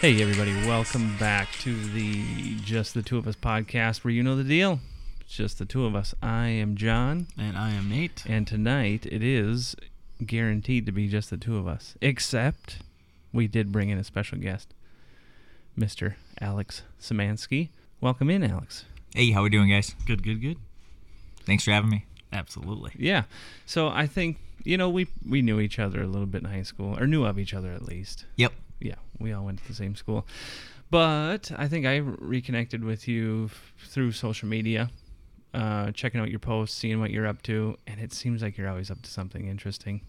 Hey, everybody, welcome back to the Just the Two of Us podcast where you know the deal. It's just the two of us. I am John, And I am Nate. and tonight it is guaranteed to be just the two of us, except we did bring in a special guest, Mr. Alex Simanski. Welcome in, Alex. Hey, how we doing, guys? Good, good, good. Thanks for having me. Absolutely. Yeah, so I think, you know, we, we knew each other a little bit in high school, or knew of each other at least. Yep. Yeah, we all went to the same school. But I think I reconnected with you f- through social media, uh, checking out your posts, seeing what you're up to, and it seems like you're always up to something interesting.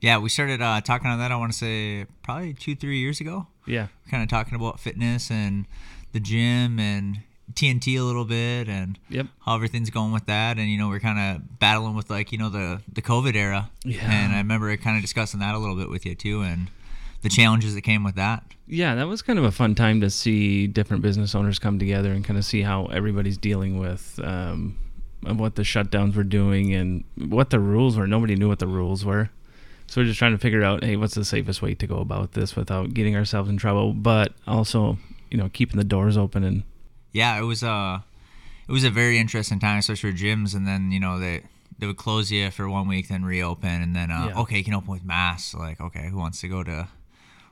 Yeah, we started uh, talking on that. I want to say probably two, three years ago. Yeah, Kind of talking about fitness and the gym and TNT a little bit and Yep. how everything's going with that. And you know, we're kind of battling with like you know the the COVID era. Yeah. And I remember kind of discussing that a little bit with you too, and the challenges that came with that. yeah, that was kind of a fun time to see different business owners come together and kind of see how everybody's dealing with um, what the shutdowns were doing and what the rules were. Nobody knew what the rules were. So we're just trying to figure out, hey, what's the safest way to go about this without getting ourselves in trouble, but also, you know, keeping the doors open and yeah, it was uh it was a very interesting time, especially for gyms. And then you know they they would close you for one week, then reopen, and then uh, Yeah. okay, you can open with masks. Like okay, who wants to go to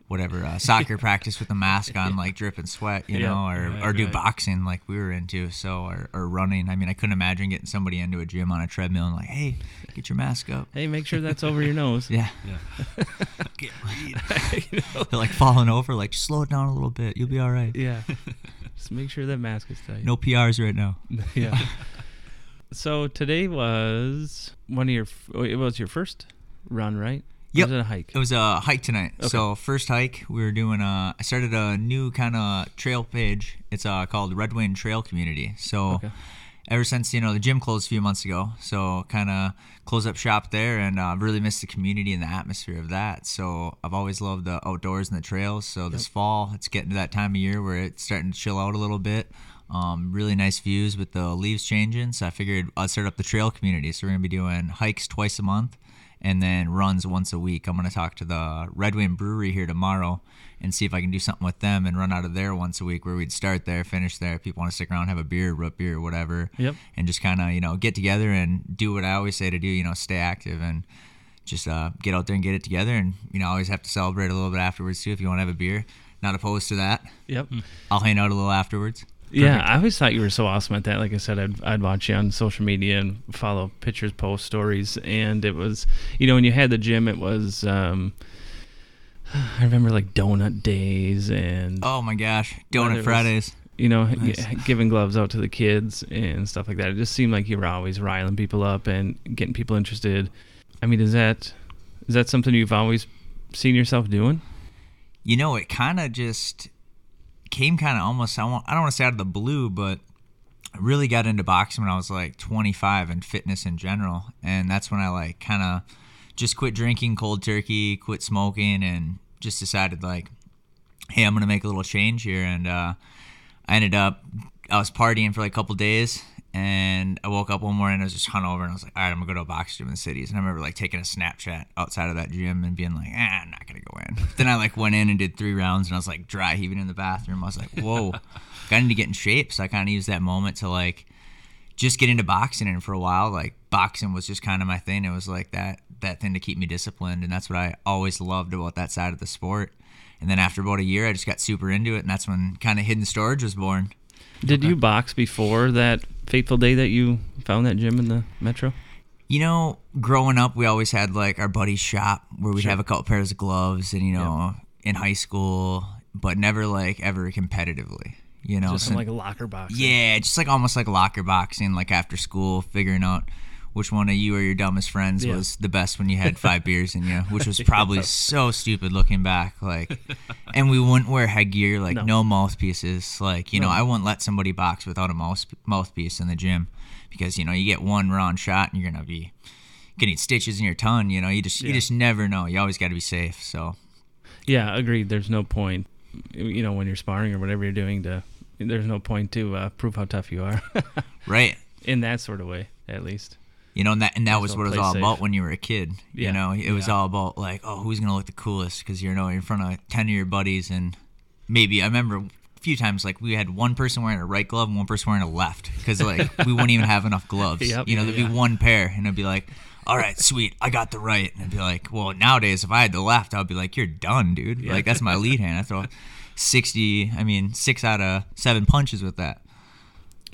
whatever uh, soccer practice with a mask on, like dripping sweat, you Yeah. know, or Right, or do right. boxing like we were into, so or, or running. I mean, I couldn't imagine getting somebody into a gym on a treadmill and like, hey, get your mask up. hey, make sure that's over your nose. Yeah, Yeah. Get they're like falling over. Like, just slow it down a little bit. You'll be all right. Yeah. Just make sure that mask is tight. No PRs right now. yeah. So today was one of your. It was your first run, right? Yep. Was it a hike? It was a hike tonight. Okay. So first hike, we were doing. Uh, I started a new kind of trail page. It's uh, called Red Wing Trail Community. So Okay. ever since you know the gym closed a few months ago, so kind of closed up shop there, and uh, I've really missed the community and the atmosphere of that. So I've always loved the outdoors and the trails. So this fall, it's getting to that time of year where it's starting to chill out a little bit. Um, really nice views with the leaves changing. So I figured I'd start up the trail community. So we're gonna be doing hikes twice a month and then runs once a week. I'm going to talk to the Red Wing Brewery here tomorrow and see if I can do something with them and run out of there once a week where we'd start there, finish there. If people want to stick around, have a beer, root beer, whatever. Yep. And just kind of, you know, get together and do what I always say to do, you know, stay active and just uh, get out there and get it together. And, you know, always have to celebrate a little bit afterwards too if you want to have a beer. Not opposed to that. Yep. I'll hang out a little afterwards. Yeah, I always thought you were so awesome at that. Like I said, I'd, I'd watch you on social media and follow pictures, post stories, and it was, you know, when you had the gym, it was. um I remember like donut days and Oh my gosh. Donut was- Fridays. you know, Nice. g- giving gloves out to the kids and stuff like that. It just seemed like you were always riling people up and getting people interested. I mean, is that is that something you've always seen yourself doing? you know, it kind of just came kind of almost. I, want, I don't want to say out of the blue, but I really got into boxing when I was like 25 and fitness in general, and that's when I like kind of just quit drinking cold turkey, quit smoking, and just decided like, hey, I'm gonna make a little change here, and uh, I ended up I was partying for like a couple days. And I woke up one morning, and I was just hungover, and I was like, "All right, I'm gonna go to a box gym in the cities." And I remember like taking a Snapchat outside of that gym and being like, "Ah, I'm not gonna go in." then I like went in and did three rounds, and I was like dry heaving in the bathroom. I was like, "Whoa, I need to get in shape." So I kind of used that moment to like just get into boxing and for a while like boxing was just kind of my thing it was like that that thing to keep me disciplined and that's what i always loved about that side of the sport and then after about a year i just got super into it and that's when kind of hidden storage was born Did you box before that fateful day that you found that gym in the metro? you know growing up we always had like our buddy's shop where we'd Sure. have a couple pairs of gloves and you know in high school but never like ever competitively you know Just so- like a locker box. Yeah, just like almost like locker boxing, like after school, figuring out which one of you or your dumbest friends Yeah. was the best when you had five beers in you, which was probably so stupid looking back. Like, and we wouldn't wear headgear, like No. no, mouthpieces. Like, you know, I wouldn't let somebody box without a mouth mouthpiece in the gym because you know you get one wrong shot and you're gonna be getting stitches in your tongue. You know, you just Yeah. you just never know. You always got to be safe. So Yeah, agreed. There's no point, you know, when you're sparring or whatever you're doing to. There's no point to uh, prove how tough you are, right. in that sort of way, at least. You know, and that and that was what it was all safe. about when you were a kid. Yeah. You know, it was all about like, oh, who's gonna look the coolest? Because you know, you're in front of ten of your buddies, and maybe I remember a few times like we had one person wearing a right glove and one person wearing a left because like we wouldn't even have enough gloves. Yep. you know, there'd Yeah. be one pair, and it'd be like. All right, sweet. I got the right, and I'd be like, "Well, nowadays, if I had the left, I'd be like, you're done, dude. Like that's my lead hand. I throw sixty. I mean, six out of seven punches with that.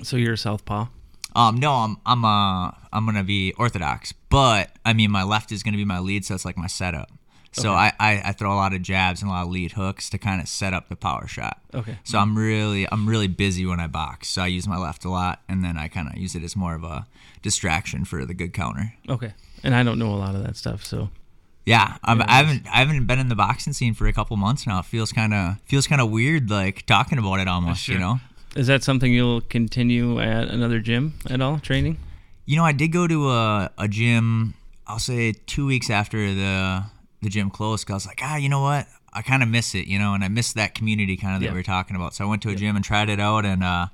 So you're a southpaw. Um, no, I'm I'm uh I'm gonna be orthodox, but I mean my left is gonna be my lead, so it's like my setup. So Okay. I, I I throw a lot of jabs and a lot of lead hooks to kind of set up the power shot. Okay. So I'm really I'm really busy when I box. So I use my left a lot, and then I kind of use it as more of a distraction for the good counter. Okay. And I don't know a lot of that stuff, so Yeah, I'm, Yeah, I haven't I haven't been in the boxing scene for a couple months now. It feels kind of feels kind of weird, like talking about it almost. You know. Is that something you'll continue at another gym at all? Training? You know, I did go to a, a gym. I'll say two weeks after the the gym closed. 'cause I was like, ah, you know what? I kind of miss it, you know, and I miss that community kind of that Yeah. we were talking about. So I went to a gym and tried it out, and uh,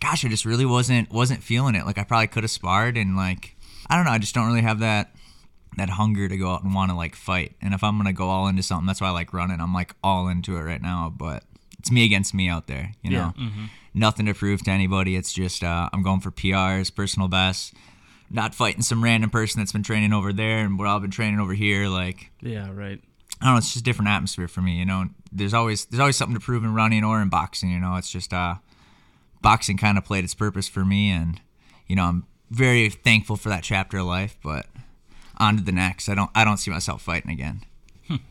gosh, I just really wasn't wasn't feeling it. Like I probably could have sparred, and like I don't know, I just don't really have that that hunger to go out and want to like fight. And if I'm gonna go all into something, that's why I like running. I'm like all into it right now, but it's me against me out there, you know. Yeah. Nothing to prove to anybody. It's just uh, I'm going for PRs, personal bests, not fighting some random person that's been training over there and we're all been training over here. Like Yeah, right. I don't know, it's just a different atmosphere for me. You know, there's always there's always something to prove in running or in boxing. You know, it's just uh, boxing kind of played its purpose for me, and you know I'm very thankful for that chapter of life. But on to the next. I don't I don't see myself fighting again.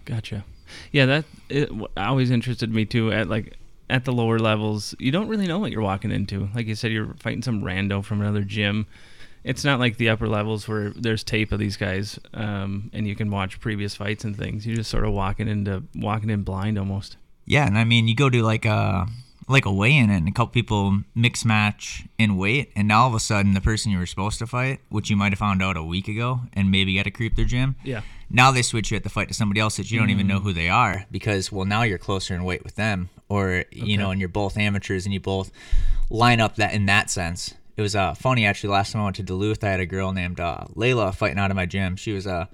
Gotcha. Yeah, that it always interested me too. At like at the lower levels, you don't really know what you're walking into. Like you said, you're fighting some rando from another gym. It's not like the upper levels where there's tape of these guys, um, and you can watch previous fights and things. You're just sort of walking into walking in blind almost. Yeah, and I mean, you go to like a like a weigh-in, and a couple people mix match in weight, and now all of a sudden, the person you were supposed to fight, which you might have found out a week ago, and maybe got to creep their gym, Yeah. now they switch you at the fight to somebody else that you don't even know who they are because well now you're closer in weight with them or you know and you're both amateurs and you both line up that in that sense. It was uh, funny actually last time i went to duluth i had a girl named uh, layla fighting out of my gym. She was a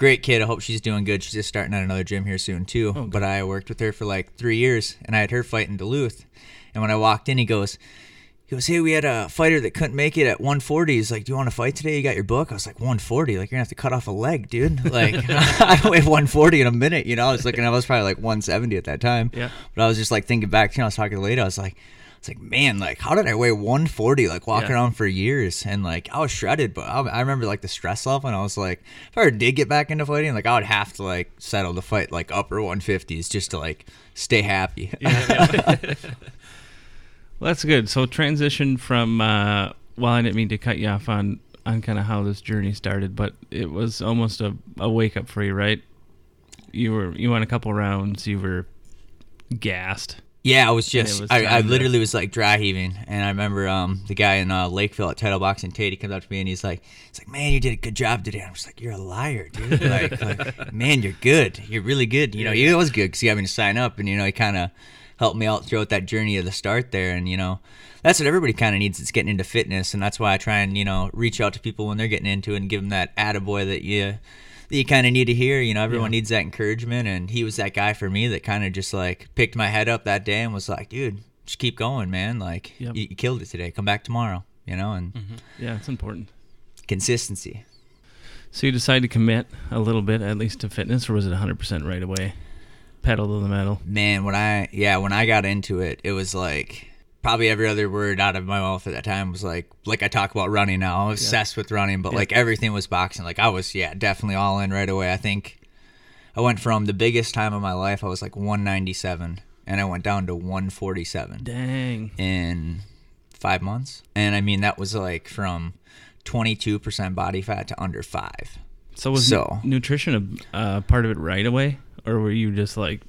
great kid i hope she's doing good she's just starting at another gym here soon too oh, but i worked with her for like three years and i had her fight in duluth and when i walked in he goes he goes, hey, we had a fighter that couldn't make it at 140. He's like, do you want to fight today? You got your book? I was like, 140? Like, you're going to have to cut off a leg, dude. Like, I don't weigh 140 in a minute. You know, I was looking, I was probably like 170 at that time. Yeah. But I was just like thinking back, you know, I was talking to Leda. I was like, it's like, man, like, how did I weigh 140? Like, walking Yeah. around for years. And like, I was shredded, but I, I remember like the stress level. And I was like, if I did get back into fighting, like, I would have to like settle the fight like upper 150s just to like stay happy. Well, that's good. So transition from uh, well, I didn't mean to cut you off on on kind of how this journey started, but it was almost a, a wake up for you, right? You were you went a couple rounds, you were gassed. Yeah, I was just was I, I literally was like dry heaving, and I remember um the guy in uh, Lakeville at Title Boxing Tate. He comes up to me and he's like, he's like, man, you did a good job today. I'm just like, you're a liar, dude. Like, like, man, you're good. You're really good. You know, he was good because he got me to sign up, and you know, he kind of helped me out throughout that journey of the start there, and you know. That's what everybody kind of needs. It's getting into fitness, and that's why I try and you know reach out to people when they're getting into it and give them that attaboy that you that you kind of need to hear. You know, everyone Yeah. needs that encouragement, and he was that guy for me that kind of just like picked my head up that day and was like, "Dude, just keep going, man. Like, Yep. you, you killed it today. Come back tomorrow." You know, and mm-hmm. Yeah, it's important. consistency. So you decided to commit a little bit, at least to fitness, or was it 100% right away? Pedal to the metal. Man, when I yeah, when I got into it, it was like probably every other word out of my mouth at that time was like like I talk about running now. I'm obsessed with running, but Yeah. like everything was boxing. Like I was yeah, definitely all in right away. I think I went from the biggest time of my life, I was like 197 and I went down to 147 Dang. in 5 months. And I mean that was like from 22% body fat to under 5. So was So- nu- nutrition a uh, part of it right away, or were you just like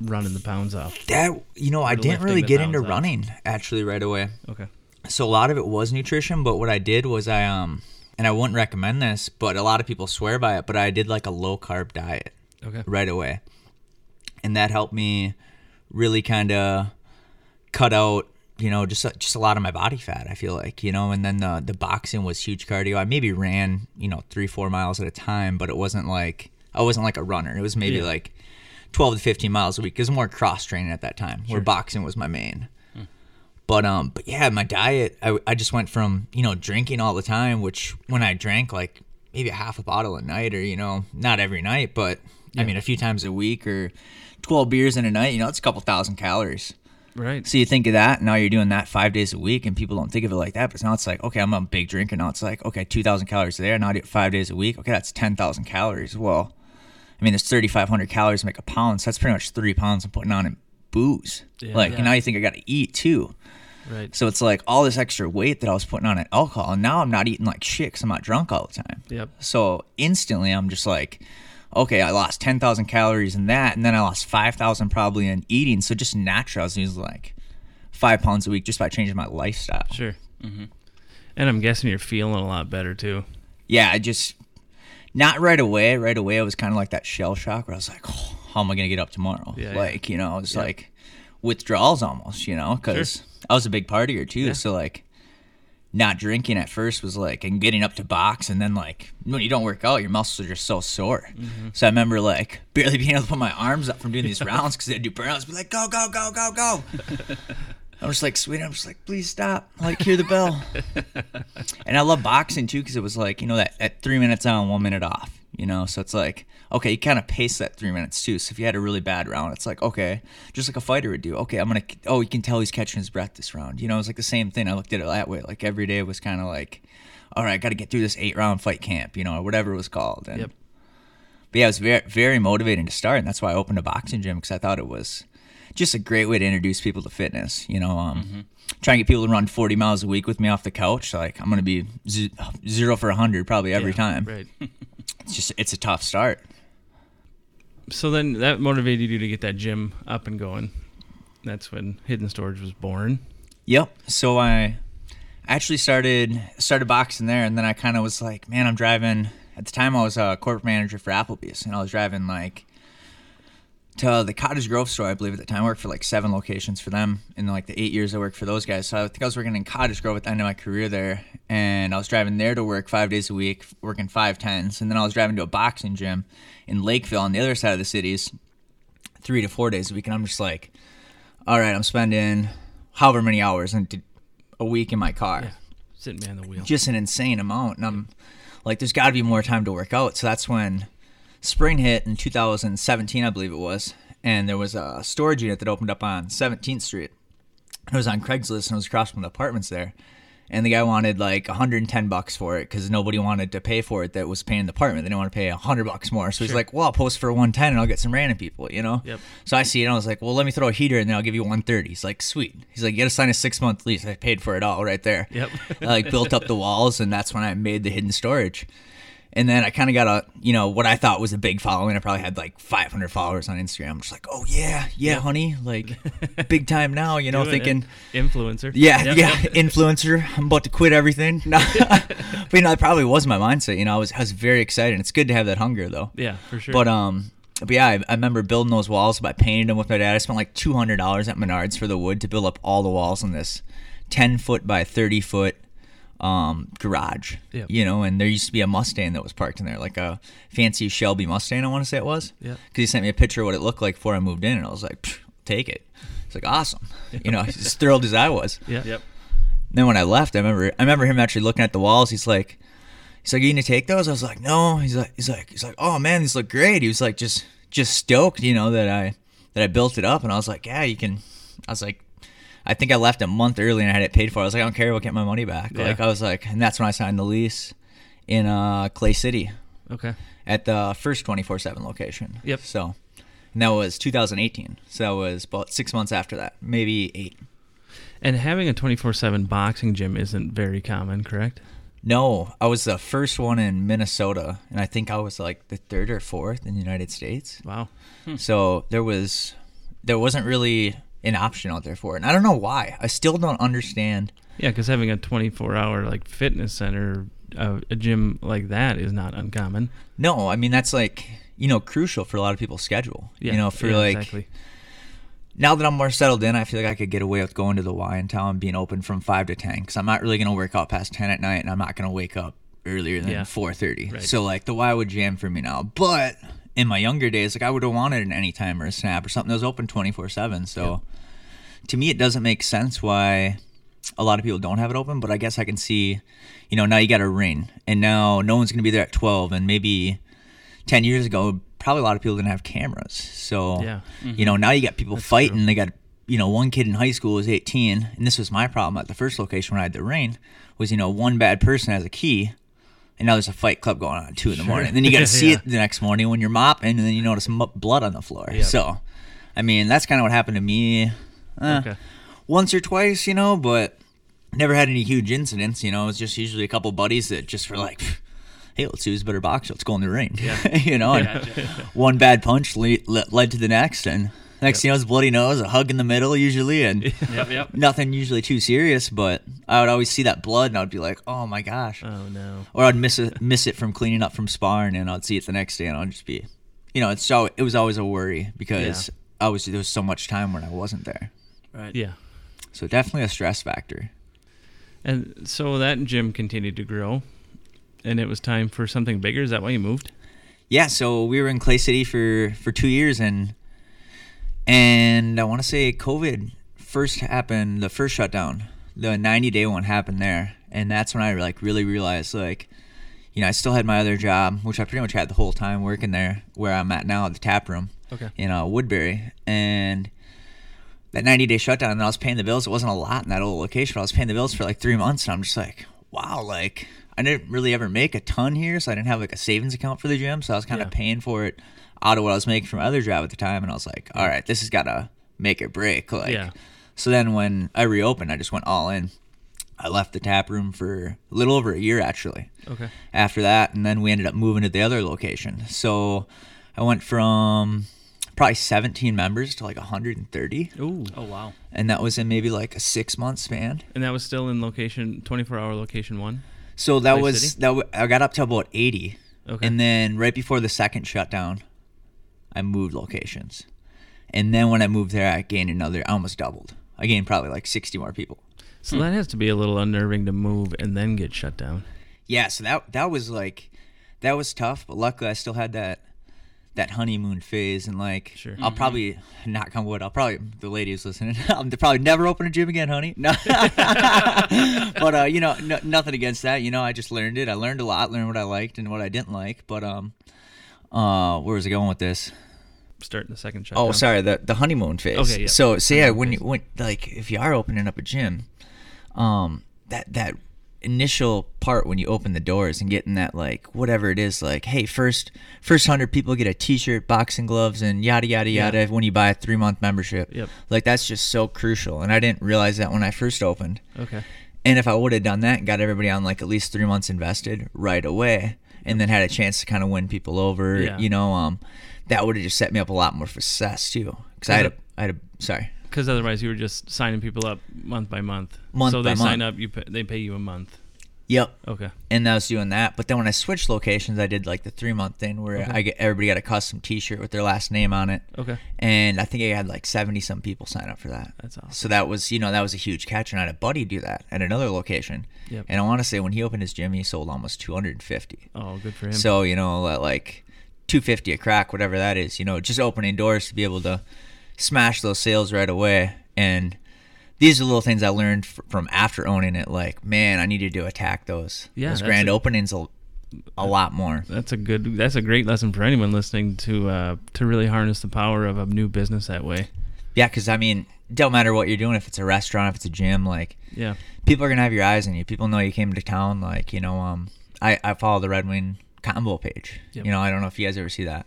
running the pounds off? That you know, I didn't really get into up. running actually right away. Okay. so a lot of it was nutrition but what i did was i um and i wouldn't recommend this but a lot of people swear by it but i did like a low carb diet Okay. right away and that helped me really kind of cut out you know just a- just a lot of my body fat i feel like you know and then the the boxing was huge cardio i maybe ran you know three four miles at a time but it wasn't like i wasn't like a runner it was maybe Yeah. like 12 to 15 miles a week. It was more cross training at that time, where boxing was my main. But um, but yeah, my diet, I, I just went from you know drinking all the time, which when I drank like maybe a half a bottle a night, or you know not every night, but I mean a few times a week, or 12 beers in a night. You know, it's a couple thousand calories. Right. So you think of that, now you're doing that five days a week, and people don't think of it like that. But now it's like, okay, I'm a big drinker. Now it's like, okay, 2,000 calories there. Now I do it five days a week. Okay, that's 10,000 calories. Well, I mean, there's 3,500 calories to make a pound. So that's pretty much three pounds I'm putting on in booze. Yeah. like, Yeah. and now you think I got to eat too. Right. So it's like all this extra weight that I was putting on in alcohol. And now I'm not eating like shit because I'm not drunk all the time. Yep. So instantly, I'm just like, okay, I lost 10,000 calories in that. And then I lost 5,000 probably in eating. So just naturally, I was losing like five pounds a week just by changing my lifestyle. Sure. hmm And I'm guessing you're feeling a lot better too. Yeah, I just, not right away. Right away, I was kind of like that shell shock where I was like, oh, how am I going to get up tomorrow? Yeah, yeah. like, you know, I was Yeah. like withdrawals almost, you know, because I was a big partier too. Yeah. So, like, not drinking at first was like, and getting up to box, and then like when you don't work out, your muscles are just so sore. Mm-hmm. So I remember like barely being able to put my arms up from doing these rounds because I'd do burnouts, be like, go, go, go, go, go. I was like, sweet. I'm just like, please stop. Like, hear the bell. and I love boxing too because it was like, you know, that at three minutes on, one minute off. You know, so it's like, okay, you kind of pace that three minutes too. So if you had a really bad round, it's like, okay, just like a fighter would do. Okay, I'm gonna. Oh, you can tell he's catching his breath this round. You know, it's like the same thing. I looked at it that way. Like every day was kind of like, all right, I got to get through this eight round fight camp. You know, or whatever it was called. And, Yep. but yeah, it was very very motivating to start, and that's why I opened a boxing gym because I thought it was just a great way to introduce people to fitness. You know, um, trying to get people to run 40 miles a week with me off the couch. Like I'm gonna be z- zero for 100 probably every Yeah, time. Right. It's just it's a tough start. so then that motivated you to get that gym up and going. That's when Hidden Storage was born. Yep. So I actually started started boxing there, and then I kind of was like, man, I'm driving. At the time, I was a corporate manager for Applebee's, and I was driving like to the Cottage Grove store, I believe at the time. I worked for like seven locations for them in like the eight years I worked for those guys. So I think I was working in Cottage Grove at the end of my career there, and I was driving there to work five days a week, working five tens, and then I was driving to a boxing gym in Lakeville on the other side of the cities, three to four days a week, and I'm just like, all right, I'm spending however many hours in a week in my car Yeah. Sitting behind the wheel. just an insane amount. And I'm like, there's got to be more time to work out. So that's when spring hit in 2017, I believe it was. And there was a storage unit that opened up on 17th Street. It was on Craigslist and it was across from the apartments there. And the guy wanted like 110 bucks for it because nobody wanted to pay for it that was paying the apartment. They didn't want to pay 100 bucks more. So he's Sure. like, well, I'll post for 110 and I'll get some random people, you know? Yep. So I see it and I was like, well, let me throw a heater and then I'll give you 130. He's like, sweet. He's like, you got to sign a six month lease. I paid for it all right there. Yep. I like built up the walls and that's when I made the hidden storage. And then I kind of got a, you know, what I thought was a big following. I probably had like 500 followers on Instagram. I'm just like, oh yeah, yeah, honey, like big time now, you know, Doing thinking, influencer. yeah, Yep, yeah, yep. influencer. I'm about to quit everything. No. but you know, that probably was my mindset. You know, I was I was very excited. It's good to have that hunger though. Yeah, for sure. But um, but yeah, I, I remember building those walls by painting them with my dad. I spent like two hundred dollars at Menards for the wood to build up all the walls in this ten foot by thirty foot um garage. Yep. You know, and there used to be a Mustang that was parked in there, like a fancy Shelby Mustang. I want to say it was. Yep. Because he sent me a picture of what it looked like before I moved in, and I was like, take it. It's like awesome. You know, as thrilled as I was. yeah. Yep. Then when I left, I remember I remember him actually looking at the walls. He's like, he's like, "Are you gonna take those?" I was like, "No." He's like, he's like, he's like, "Oh man, these look great." He was like, just just stoked, you know, that I that I built it up, and I was like, "Yeah, you can." I was like, I think I left a month early and I had it paid for. I was like, I don't care, we'll get my money back. Yeah. Like I was like, and that's when I signed the lease in uh, Clay City Okay. at the first twenty four seven location. Yep. So, and that was 2018. So that was about six months after that, maybe eight. And having a 24/7 boxing gym isn't very common, correct? No, I was the first one in Minnesota, and I think I was like the third or fourth in the United States. Wow. So there was, there wasn't really an option out there for it, and I don't know why. I still don't understand. Yeah, because having a 24-hour like fitness center, uh, a gym like that is not uncommon. No, I mean that's like you know crucial for a lot of people's schedule. Yeah. You know, for yeah, like exactly. now that I'm more settled in, I feel like I could get away with going to the Y in town, being open from five to ten, because I'm not really gonna work out past ten at night, and I'm not gonna wake up earlier than Yeah. four thirty. Right. So like the Y would jam for me now, but in my younger days, like I would have wanted an anytime or a snap or something that was open 24 7. So to me, it doesn't make sense why a lot of people don't have it open, but I guess I can see, you know, now you got a ring and now no one's going to be there at 12 and maybe 10 years ago, probably a lot of people didn't have cameras. So, Yeah. you know, mm-hmm. now you got people fighting. They got, you know, one kid in high school was 18 and this was my problem at the first location when I had the ring was, you know, one bad person has a key and now there's a fight club going on at two in the morning. And then you got to see Yeah. it the next morning when you're mopping, and then you notice mu- blood on the floor. Yep. So, I mean, that's kind of what happened to me. Uh, Okay. Once or twice, you know, but never had any huge incidents. You know, it was just usually a couple buddies that just were like, "Hey, let's see who's a better boxer. Let's go in the ring." Yeah. you know, and one bad punch le- le- led to the next, and next thing you know, it's bloody nose, a hug in the middle usually, and Yep, yep. nothing usually too serious. But I would always see that blood, and I would be like, "Oh my gosh." Oh no. or I'd miss it, miss it from cleaning up from sparring, and I'd see it the next day, and I'd just be, you know, it's so it was always a worry because I was there was so much time when I wasn't there, Right. Yeah. so definitely a stress factor. And so that gym continued to grow, and it was time for something bigger. Is that why you moved? Yeah, so we were in Clay City for for two years, and and I want to say COVID first happened, the first shutdown, the 90 day one happened there, and that's when I like really realized like. You know, I still had my other job, which I pretty much had the whole time working there, where I'm at now at the tap room. Okay. in uh, Woodbury, and that 90 day shutdown, and I was paying the bills. It wasn't a lot in that old location, but I was paying the bills for like three months, and I'm just like, wow, like I didn't really ever make a ton here, so I didn't have like a savings account for the gym, so I was kind of Yeah. paying for it out of what I was making from my other job at the time, and I was like, all right, this has got to make or break, like. Yeah. So then when I reopened, I just went all in. I left the tap room for a little over a year actually Okay. after that, and then we ended up moving to the other location. So I went from probably 17 members to like 130, Ooh. Oh wow. and that was in maybe like a six month span. And that was still in location, 24 hour location one. So that Clay was City? that. W- I got up to about 80, Okay. and then right before the second shutdown, I moved locations, and then when I moved there, I gained another. I almost doubled. I gained probably like 60 more people. so that has to be a little unnerving to move and then get shut down. Yeah, so that that was like that was tough, but luckily I still had that that honeymoon phase and like Sure. I'll probably knock on wood. I'll probably the ladies listening. I'll probably never open a gym again, honey. No, but uh, you know, no, nothing against that. You know, I just learned it. I learned a lot. Learned what I liked and what I didn't like. But um, uh, where was I going with this? Starting the second shutdown. Oh, sorry, the the honeymoon phase. Okay, yeah. So, so yeah, when you when like if you are opening up a gym, um, that that initial part when you open the doors and getting that like whatever it is like hey first first hundred people get a t-shirt boxing gloves and yada yada Yeah. yada when you buy a three month membership Yep. like that's just so crucial and i didn't realize that when i first opened Okay. and if I would have done that and got everybody on like at least three months invested right away, and then had a chance to kind of win people over, Yeah. you know, um, that would have just set me up a lot more for success too. Because I had a, I had a, sorry, Because otherwise, you were just signing people up month by month. Month so by they sign up, you pay, they pay you a month. yep. Okay. And I was doing that, but then when I switched locations, I did like the three month thing where Okay. I get everybody got a custom T-shirt with their last name on it, Okay. and I think I had like seventy some people sign up for that. That's awesome. So that was, you know, that was a huge catch, and I had a buddy do that at another location. Yep. And I want to say when he opened his gym, he sold almost 250. Oh, good for him. So you know, like 250 a crack, whatever that is. You know, just opening doors to be able to smash those sales right away. And these are little things I learned f- from after owning it. Like, man, I needed to attack those. Yeah, those grand a- openings a, a lot more. that's a good. That's a great lesson for anyone listening to uh, to really harness the power of a new business that way. Yeah, because I mean, don't matter what you're doing. If it's a restaurant, if it's a gym, like Yeah. people are gonna have your eyes on you. People know you came to town. Like you know, um, I I follow the Red Wing combo page. Yep. You know, I don't know if you guys ever see that.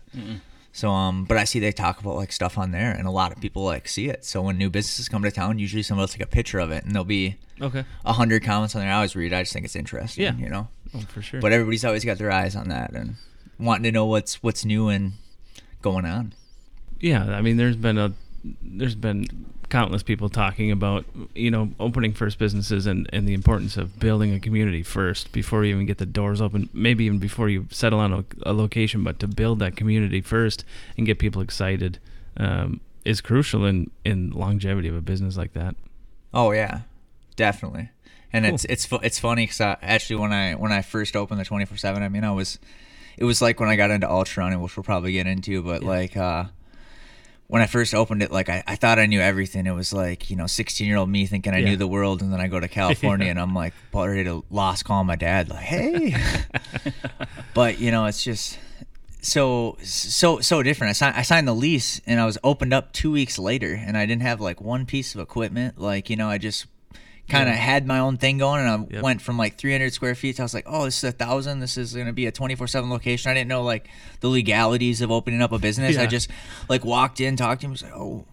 So um, but I see they talk about like stuff on there, and a lot of people like see it. So when new businesses come to town, usually someone will take a picture of it, and there'll be Okay. a hundred comments on there. I always read. I just think it's interesting. Yeah. You know, Oh, for sure. but everybody's always got their eyes on that and wanting to know what's what's new and going on. yeah, I mean, there's been a there's been countless people talking about you know opening first businesses and and the importance of building a community first before you even get the doors open. Maybe even before you settle on a, a location, but to build that community first and get people excited um, is crucial in in longevity of a business like that. Oh yeah, definitely. And Cool. it's it's it's funny because actually when I when I first opened the twenty four seven, I mean I was it was like when I got into ultra running, which we'll probably get into, but like uh, when I first opened it, like I, I thought I knew everything. It was like you know, sixteen year old me thinking I Yeah. knew the world, and then I go to California and I'm like about ready to lost call my dad, like hey, but you know, it's just so so so different. I signed I signed the lease and I was opened up two weeks later, and I didn't have like one piece of equipment. Like you know, I just kind of Yeah. had my own thing going, and I Yep. went from like 300 square feet. To I was like, oh, this is a thousand. This is gonna be a 24 seven location. I didn't know like the legalities of opening up a business. I just like walked in, talked to him, was like, oh.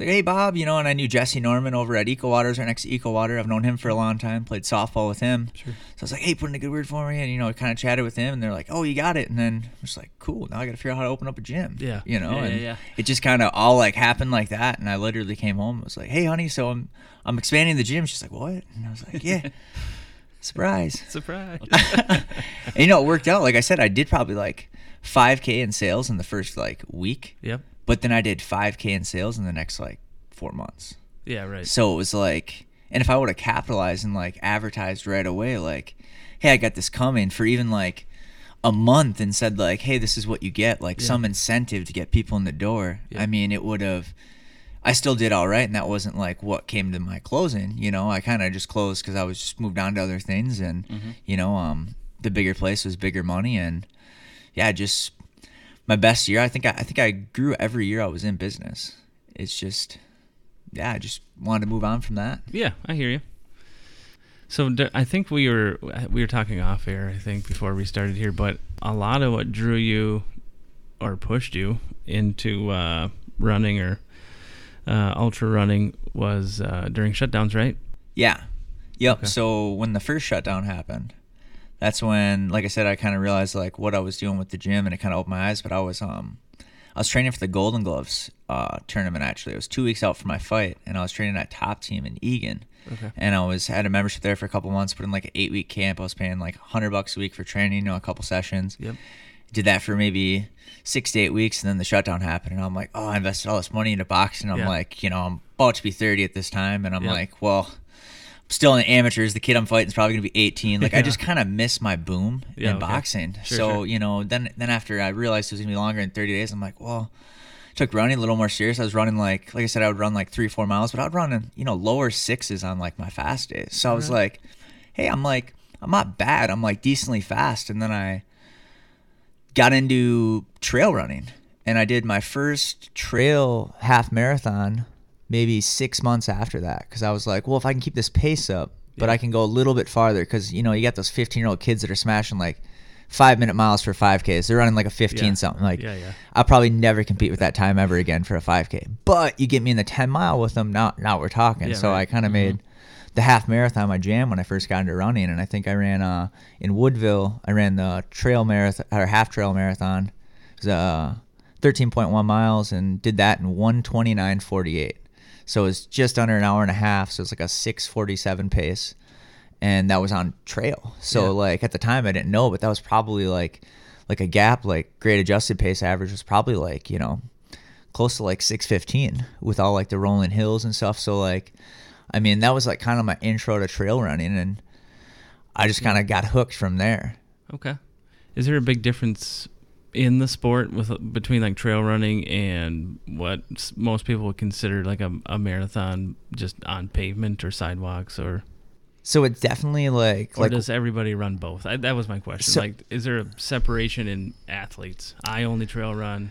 Like, hey Bob, you know, and I knew Jesse Norman over at Eco Waters, right next to Eco Water. I've known him for a long time. Played softball with him. Sure. So I was like, hey, put in a good word for me, and you know, kind of chatted with him, and they're like, oh, you got it, and then I was like, cool. Now I got to figure out how to open up a gym. Yeah. you know, Yeah, yeah, yeah. it just kind of all like happened like that, and I literally came home. and was like, hey, honey, so I'm I'm expanding the gym. She's like, what? And I was like, yeah, surprise. Surprise. and you know, it worked out. Like I said, I did probably like 5k in sales in the first like week, yep. But then I did 5k in sales in the next like four months. Yeah. Right. So it was like, and if I would have capitalized and like advertised right away, like, hey, I got this coming for even like a month and said like, hey, this is what you get, like Yeah. some incentive to get people in the door. Yeah. I mean, it would have. I still did all right, and that wasn't like what came to my closing. You know, I kind of just closed because I was just moved on to other things, and Mm-hmm. you know, um, the bigger place was bigger money, and yeah, just my best year. I think I, I think I grew every year I was in business. It's just, yeah, I just wanted to move on from that. Yeah, I hear you. So I think we were we were talking off air. I think before we started here, but a lot of what drew you or pushed you into uh, running or uh, ultra running was uh, during shutdowns, right? Yeah. Yep. Okay. So when the first shutdown happened, that's when, like I said, I kind of realized like what I was doing with the gym, and it kind of opened my eyes. But I was um, I was training for the Golden Gloves uh, tournament. Actually, it was two weeks out from my fight, and I was training at Top Team in Eagan. Okay. And I was had a membership there for a couple months, put in like an eight week camp. I was paying like hundred bucks a week for training, you know, a couple sessions. Yep. Did that for maybe six to eight weeks, and then the shutdown happened, and I'm like, oh, I invested all this money into boxing. I'm Yeah. like, you know, I'm about to be 30 at this time, and I'm Yep. like, well, still in the amateurs. The kid I'm fighting is probably gonna be 18. Like, I just kind of miss my boom Yeah, in okay. boxing. Sure, so sure. you know, then then after I realized it was gonna be longer than 30 days, I'm like, well. Took running a little more serious. I was running like, like I said, I would run like three, four miles, but I'd run, in, you know, lower sixes on like my fast days. So I was Right. like, hey, I'm like, I'm not bad. I'm like decently fast. And then I got into trail running and I did my first trail half marathon maybe six months after that because I was like, well, if I can keep this pace up, but Yeah. I can go a little bit farther because you know you got those 15 year old kids that are smashing like five minute miles for 5Ks. They're running like a 15 Yeah. something. Like Yeah, yeah. I'll probably never compete with that time ever again for a 5K. But you get me in the 10 mile with them, now now we're talking. So right. I kind of Mhm. made the half marathon my jam when I first got into running, and I think I ran uh in Woodville. I ran the trail marathon or half trail marathon. It was uh 13.1 miles and did that in 129.48. So it was just under an hour and a half. So it's like a 647 pace, and that was on trail. So Yeah. like at the time I didn't know, but that was probably like like a gap. Like grade adjusted pace average was probably like you know close to like 615 with all like the rolling hills and stuff. So like, I mean, that was like kind of my intro to trail running, and I just kind of got hooked from there. Okay. Is there a big difference in the sport with between like trail running and what most people would consider like a, a marathon just on pavement or sidewalks or So it's definitely like or like does everybody run both? I, that was my question. So- like, is there a separation in athletes? I only trail run.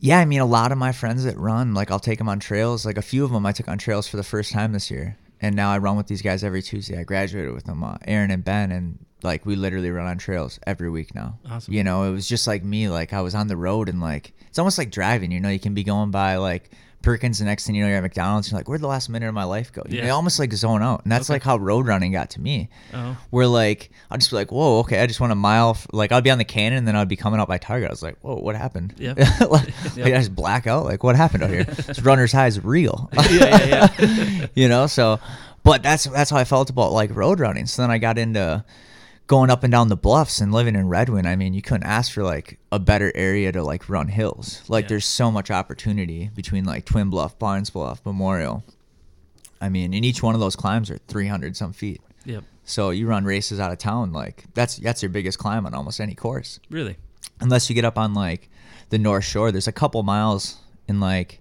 yeah. I mean, a lot of my friends that run, like I'll take them on trails. Like a few of them I took on trails for the first time this year, and now I run with these guys every Tuesday. I graduated with them, uh, Aaron and Ben, and like we literally run on trails every week now. Awesome. You know, it was just like me. Like I was on the road and like it's almost like driving. You know, you can be going by like Perkins, the next thing you know, you're at McDonald's. You're like, where'd the last minute of my life go? You, Yeah. you almost like zone out, and that's Okay. like how road running got to me. Oh, Where like I'll just be like, whoa, okay, I just went a mile. F-. Like I'd be on the cannon, and then I'd be coming out by Target. I was like, whoa, what happened? Yeah. like, like, Yep. I just black out. Like what happened out here? this runner's high is real. Yeah, yeah, yeah. you know, so but that's that's how I felt about like road running. So then I got into going up and down the bluffs and living in Red Wing, I mean, you couldn't ask for like a better area to like run hills. Like Yeah. there's so much opportunity between like Twin Bluff, Barnes Bluff, Memorial. I mean, and each one of those climbs are 300 some feet. Yep. So you run races out of town, like that's that's your biggest climb on almost any course. Really. Unless you get up on like the North Shore, there's a couple miles in like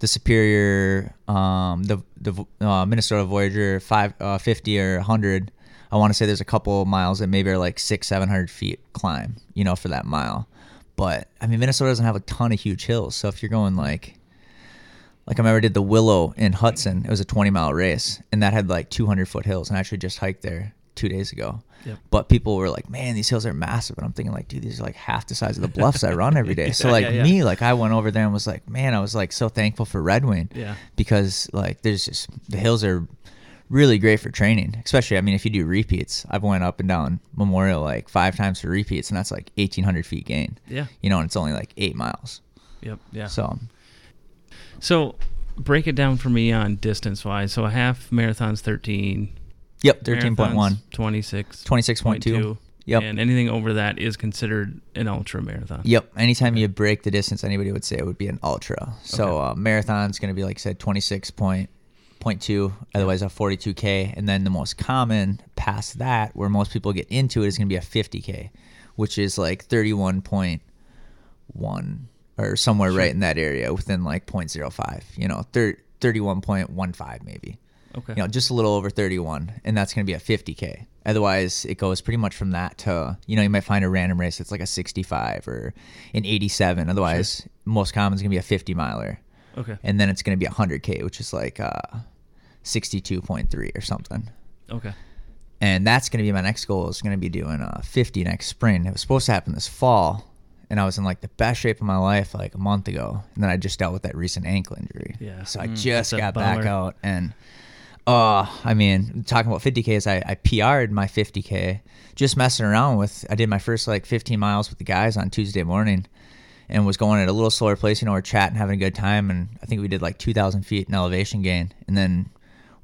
the Superior, um, the the uh, Minnesota Voyageur, five uh, fifty or hundred. I want to say there's a couple of miles that maybe are like six, seven hundred feet climb, you know, for that mile. But I mean, Minnesota doesn't have a ton of huge hills, so if you're going like like I remember I did the Willow in Hudson. It was a 20 mile race, and that had like 200 foot hills. And I actually just hiked there two days ago. Yep. But people were like, "Man, these hills are massive," and I'm thinking like, "Dude, these are like half the size of the bluffs I run every day." So like yeah, yeah. me, like I went over there and was like, "Man, I was like so thankful for Red Wing." Yeah. Because like there's just the hills are really great for training, especially I mean if you do repeats. I've went up and down Memorial like five times for repeats, and that's like 1,800 feet gain. Yeah. You know, and it's only like eight miles. Yep. Yeah. So So break it down for me on distance wise. So a half marathon's 13. yep, thirteen point one. 26. 26.2. Yep. And anything over that is considered an ultra marathon. Yep. Anytime you break the distance, anybody would say it would be an ultra. So Okay. uh, marathon's going to be like I said, twenty six point point two. Otherwise, a forty two k. And then the most common past that, where most people get into it, is going to be a fifty k, which is like thirty one point one or somewhere right in that area, within like 0.05. You know, thir- thirty one point one five maybe Okay. you know, just a little over 31, and that's going to be a 50K. Otherwise, it goes pretty much from that to, you know, you might find a random race that's like a 65 or an 87. Otherwise, most common is going to be a 50 miler. Okay. And then it's going to be a 100K, which is like uh, 62.3 or something. Okay. And that's going to be my next goal is going to be doing uh, 50 next spring. It was supposed to happen this fall, and I was in like the best shape of my life like a month ago. And then I just dealt with that recent ankle injury. Yeah. So I Mm, just got back out and uh I mean, talking about 50Ks, I, I PR'd my 50K just messing around with I did my first like 15 miles with the guys on Tuesday morning and was going at a little slower pace, you know, we're chatting, having a good time and I think we did like 2,000 feet in elevation gain. And then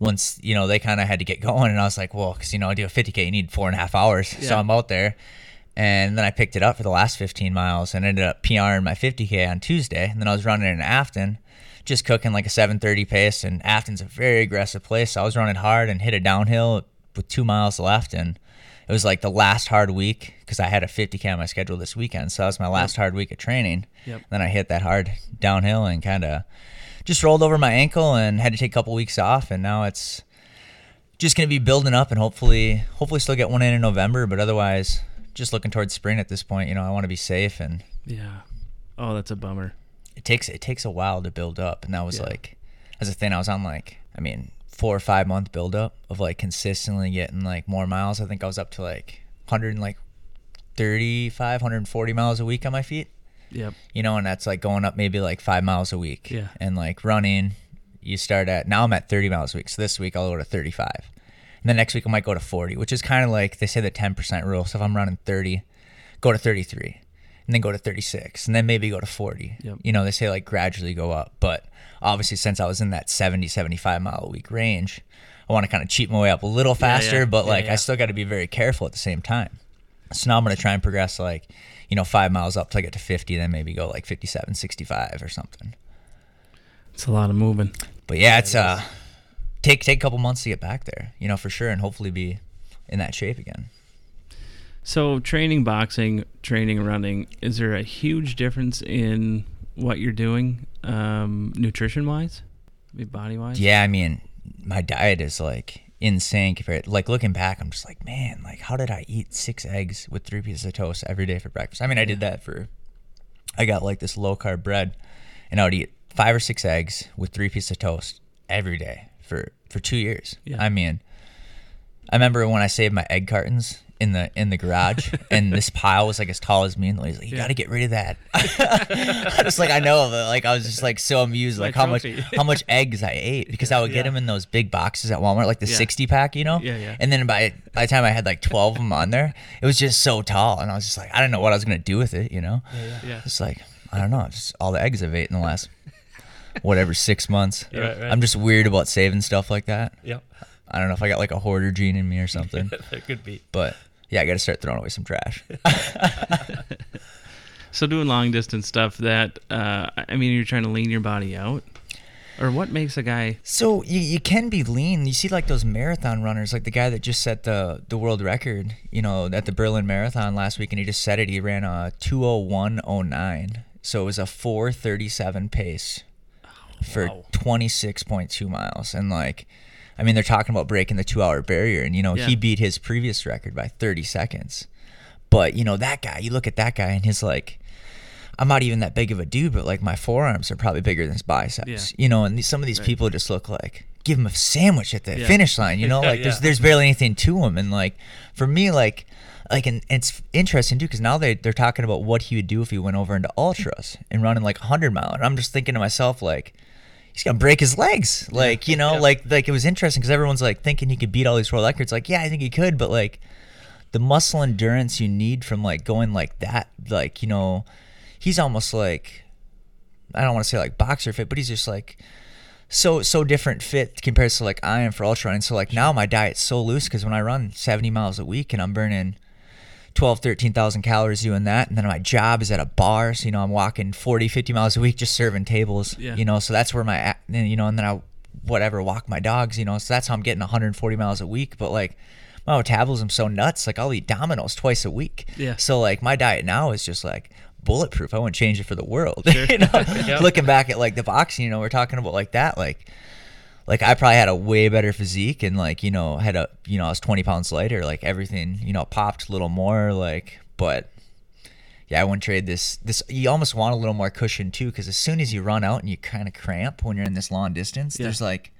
once, you know, they kind of had to get going and I was like, well, because, you know, I do a 50K, you need four and a half hours. So I'm out there. And then I picked it up for the last 15 miles and ended up PRing my 50K on Tuesday. And then I was running in Afton, just cooking like a 730 pace. And Afton's a very aggressive place. So I was running hard and hit a downhill with two miles left. And it was like the last hard week because I had a 50K on my schedule this weekend. So that was my last hard week of training. Yep. Then I hit that hard downhill and kind of just rolled over my ankle and had to take a couple weeks off. And now it's just going to be building up and hopefully hopefully still get one in in November, but otherwise just looking towards spring at this point. You know, I want to be safe and Yeah. Oh, that's a bummer. it takes it takes a while to build up and that was Yeah. like as a thing I was on like I mean, 4 or 5 month build up of like consistently getting like more miles. I think I was up to like 100 and like 35, 140 miles a week on my feet. Yep. You know, and that's like going up maybe like 5 miles a week. Yeah. And like running you start at now I'm at 30 miles a week. So this week I'll go to 35. And then next week I might go to 40, which is kind of like they say the 10% rule. So if I'm running 30, go to 33 and then go to 36 and then maybe go to 40. Yep. You know, they say like gradually go up. But obviously, since I was in that 70, 75 mile a week range, I want to kind of cheat my way up a little faster, yeah. but Yeah, like yeah. I still got to be very careful at the same time. So now I'm going to try and progress like, you know, five miles up till I get to 50, then maybe go like 57, 65 or something. It's a lot of moving. But yeah, it's uh take take a couple months to get back there, you know, for sure, and hopefully be in that shape again. So training boxing, training running, is there a huge difference in what you're doing, um, nutrition wise, body wise? Yeah, I mean, my diet is like insane compared. Like looking back, I'm just like, man, like how did I eat six eggs with three pieces of toast every day for breakfast? I mean, I did that for. I got like this low carb bread, and I would eat five or six eggs with three pieces of toast every day for for two years. Yeah. I mean, I remember when I saved my egg cartons in the in the garage, and this pile was like as tall as me, and he's like, "You Yeah. got to get rid of that." I just like I know, but like I was just like so amused, My like how much how much eggs I ate because I would get Yeah. them in those big boxes at Walmart, like the Yeah. sixty pack, you know. Yeah, yeah. And then by by the time I had like twelve of them on there, it was just so tall, and I was just like, I don't know what I was gonna do with it, you know. Yeah. It's like I don't know, just all the eggs I've ate in the last whatever six months. Yeah, right, right. I'm just weird about saving stuff like that. Yep. I don't know if I got like a hoarder gene in me or something, that could be. but yeah, I got to start throwing away some trash. So doing long distance stuff that uh, I mean you're trying to lean your body out. Or what makes a guy? So you, you can be lean. You see like those marathon runners, like the guy that just set the the world record, you know, at the Berlin Marathon last week, and he just set it. He ran a two oh one oh nine, so it was a four thirty seven pace for wow. twenty six point two miles, and like, I mean, they're talking about breaking the two hour barrier, and you know, Yeah. he beat his previous record by thirty seconds. But you know that guy, you look at that guy, and he's like. I'm not even that big of a dude, but like my forearms are probably bigger than his biceps. Yeah. You know, and these, some of these Right. people just look like give him a sandwich at the Yeah. finish line. You know, like there's there's barely anything to him, and like for me, like like and it's interesting too because now they they're talking about what he would do if he went over into ultras and running like a hundred mile, and I'm just thinking to myself like. He's gonna break his legs, like you know, Yeah. like like it was interesting because everyone's like thinking he could beat all these world records. Like, yeah, I think he could, but like the muscle endurance you need from like going like that, like you know, he's almost like I don't want to say like boxer fit, but he's just like so so different fit compared to like I am for ultra running. So like now my diet's so loose because when I run 70 miles a week and I'm burning 12 13,000 calories doing that and then my job is at a bar so you know I'm walking 40 50 miles a week just serving tables Yeah. you know so that's where my you know and then I whatever walk my dogs you know so that's how I'm getting 140 miles a week but like my metabolism's so nuts like I'll eat Domino's twice a week Yeah. so like my diet now is just like bulletproof I wouldn't change it for the world Sure. you know Yep. looking back at like the boxing you know we're talking about like that like like I probably had a way better physique and like you know had a you know I was 20 pounds lighter like everything you know popped a little more like but yeah I wouldn't trade this this you almost want a little more cushion too because as soon as you run out and you kind of cramp when you're in this long distance Yeah. there's like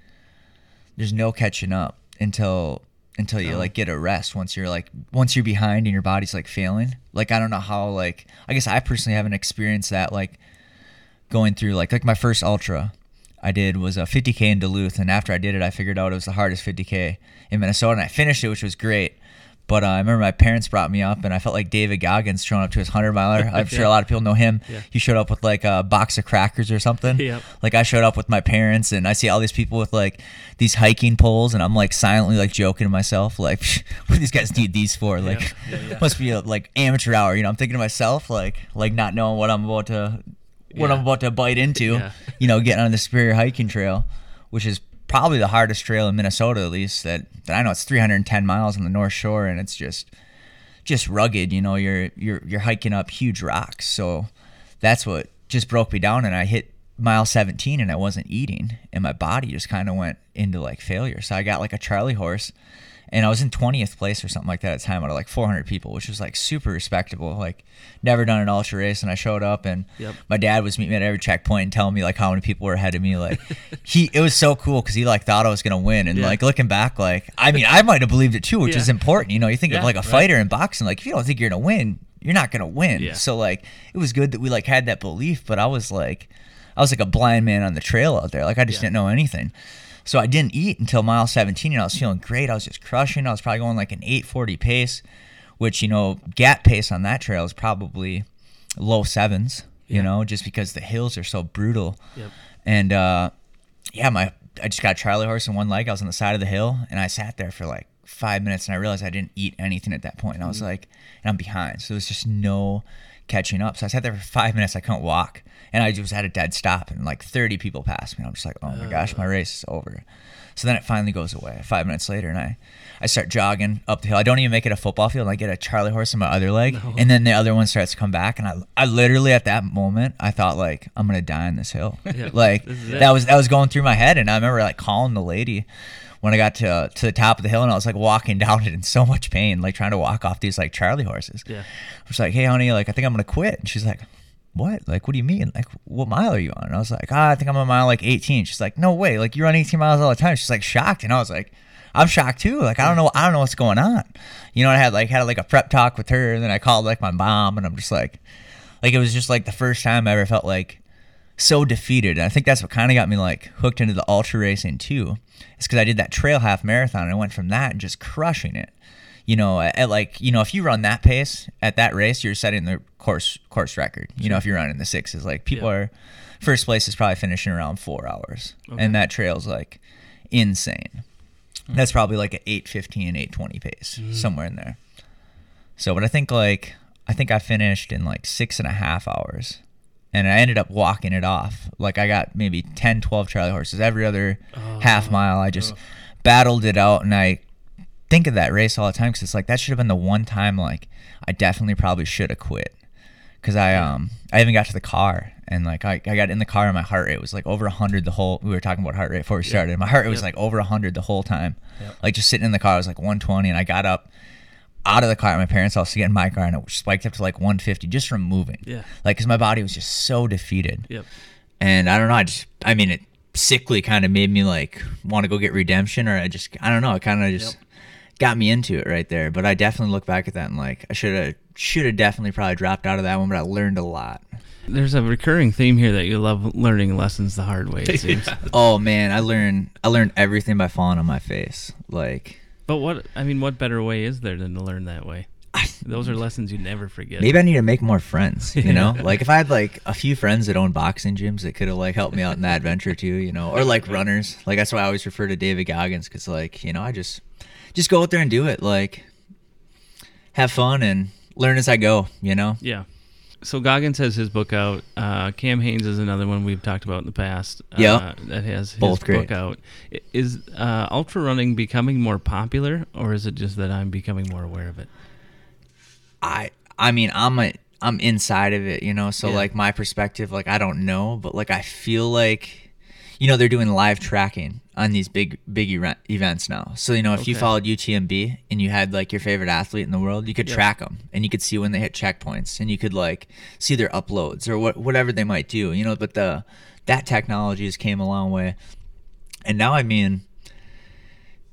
there's no catching up until until you Oh. like get a rest once you're like once you're behind and your body's like failing like I don't know how like I guess I personally haven't experienced that like going through like like my first ultra I did was a 50k in Duluth, and after I did it, I figured out it was the hardest 50k in Minnesota, and I finished it, which was great. But uh, I remember my parents brought me up, and I felt like David Goggins showing up to his hundred miler. I'm sure Yeah. a lot of people know him. Yeah. He showed up with like a box of crackers or something. Yep. Like I showed up with my parents, and I see all these people with like these hiking poles, and I'm like silently like joking to myself, like, what do these guys need these for? Like, Yeah, yeah. must be a like amateur hour. You know, I'm thinking to myself, like, like not knowing what I'm about to, what I'm about to bite into you know, getting on the Superior Hiking Trail, which is probably the hardest trail in Minnesota, at least that, that I know. It's 310 miles on the North Shore, and it's just just rugged. You know, you're you're you're hiking up huge rocks, so that's what just broke me down. And I hit mile 17, and I wasn't eating, and my body just kind of went into like failure. So I got like a Charlie horse. And I was in 20th place or something like that at the time out of like 400 people, which was like super respectable. Like, never done an ultra race. And I showed up, and Yep. my dad was meeting me at every checkpoint and telling me like how many people were ahead of me. Like he, it was so cool because he like thought I was gonna win, and Yeah. like looking back, like I mean, I might have believed it too, which Yeah. is important. You know, you think of like a right. fighter in boxing, like if you don't think you're gonna win, you're not gonna win. Yeah. So like it was good that we like had that belief, but I was like, I was like a blind man on the trail out there. Like I just Yeah. didn't know anything. So I didn't eat until mile 17, and I was feeling great. I was just crushing. I was probably going like an 840 pace, which you know, gap pace on that trail is probably low sevens. You Yeah. know, just because the hills are so brutal. Yep. And uh, yeah, my I just got a Charlie horse in one leg. I was on the side of the hill, and I sat there for like five minutes, and I realized I didn't eat anything at that point. And I was like, and I'm behind, so there was just no catching up. So I sat there for five minutes. I couldn't walk, and I just had a dead stop, and like 30 people passed me. I'm just like, oh my gosh, my race is over. So then it finally goes away. Five minutes later, and I, I start jogging up the hill. I don't even make it a football field. And I get a Charlie horse in my other leg, and then the other one starts to come back, and I, I literally at that moment, I thought like, I'm gonna die on this hill. Yeah, like this that was that was going through my head, and I remember like calling the lady when I got to to the top of the hill, and I was like walking down it in so much pain, like trying to walk off these like Charlie horses. Yeah. I was like, "Hey, honey, like I think I'm gonna quit," and she's like. What? Like, what do you mean? Like, what mile are you on? And I was like, ah, I think I'm on mile like 18. She's like, no way. Like, you run 18 miles all the time. She's like shocked, and I was like, I'm shocked too. Like, I don't know, I don't know what's going on. You know, I had like had like a prep talk with her, and then I called like my mom, and I'm just like, like it was just like the first time I ever felt like so defeated. And I think that's what kind of got me like hooked into the ultra racing too. It's because I did that trail half marathon and I went from that and just crushing it. You know, at, like you know, if you run that pace at that race, you're setting the course course record. You know, if you're running the sixes, like people Yeah. are first place is probably finishing around four hours, Okay. and that trail's like insane. Hmm. That's probably like an 815, 820 pace, hmm. somewhere in there. So, but I think like I think I finished in like six and a half hours and I ended up walking it off. Like I got maybe 10, 12 Charlie horses every other oh, half mile. I just oh. battled it out, and I think of that race all the time because it's like that should have been the one time like I definitely probably should have quit because I um I even got to the car and like I, I got in the car and my heart rate was like over hundred the whole we were talking about heart rate before we started and my heart rate was like over hundred the whole time like just sitting in the car I was like 120 and I got up out of the car at my parents' house to get in my car and it spiked up to like 150 just from moving Yeah. like because my body was just so defeated Yep. and I don't know. I just, I mean, it sickly kind of made me like want to go get redemption, or I just, I don't know. It kind of just got me into it right there. But I definitely look back at that and like, I should have, should have definitely probably dropped out of that one, but I learned a lot. There's a recurring theme here that you love learning lessons the hard way. It seems. Oh man, I learned, I learned everything by falling on my face. Like, But what I mean, what better way is there than to learn that way? Those are lessons you never forget. maybe I need to make more friends. You know, like if I had like a few friends that own boxing gyms that could have like helped me out in that adventure too. You know, or like runners. Like that's why I always refer to David Goggins because like you know I just just go out there and do it. Like have fun and learn as I go. You know. Yeah. So Goggins has his book out. Uh, Cam Hanes is another one we've talked about in the past. Yeah. Uh, that has his Both book great. out. Is uh, ultra running becoming more popular, or is it just that I'm becoming more aware of it? I I mean I'm a I'm inside of it, you know. So Yeah. like my perspective, like I don't know, but like I feel like, you know, they're doing live tracking on these big big event, events now. So you know, if you followed UTMB and you had like your favorite athlete in the world, you could Yep. track them and you could see when they hit checkpoints and you could like see their uploads or what whatever they might do, you know. But the that technology has came a long way, and now I mean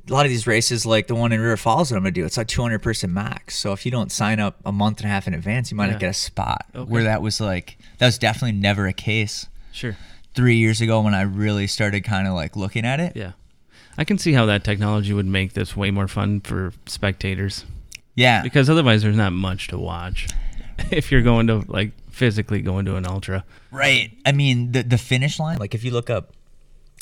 a lot of these races, like the one in River Falls that I'm gonna do, it's like 200 person max. So if you don't sign up a month and a half in advance, you might Yeah. not get a spot. Okay. where that was like that was definitely never a case Sure. Three years ago when I really started kind of like looking at it Yeah. I can see how that technology would make this way more fun for spectators yeah because otherwise there's not much to watch if you're going to like physically going to an ultra. Right. I mean, the the finish line. Like, if you look up,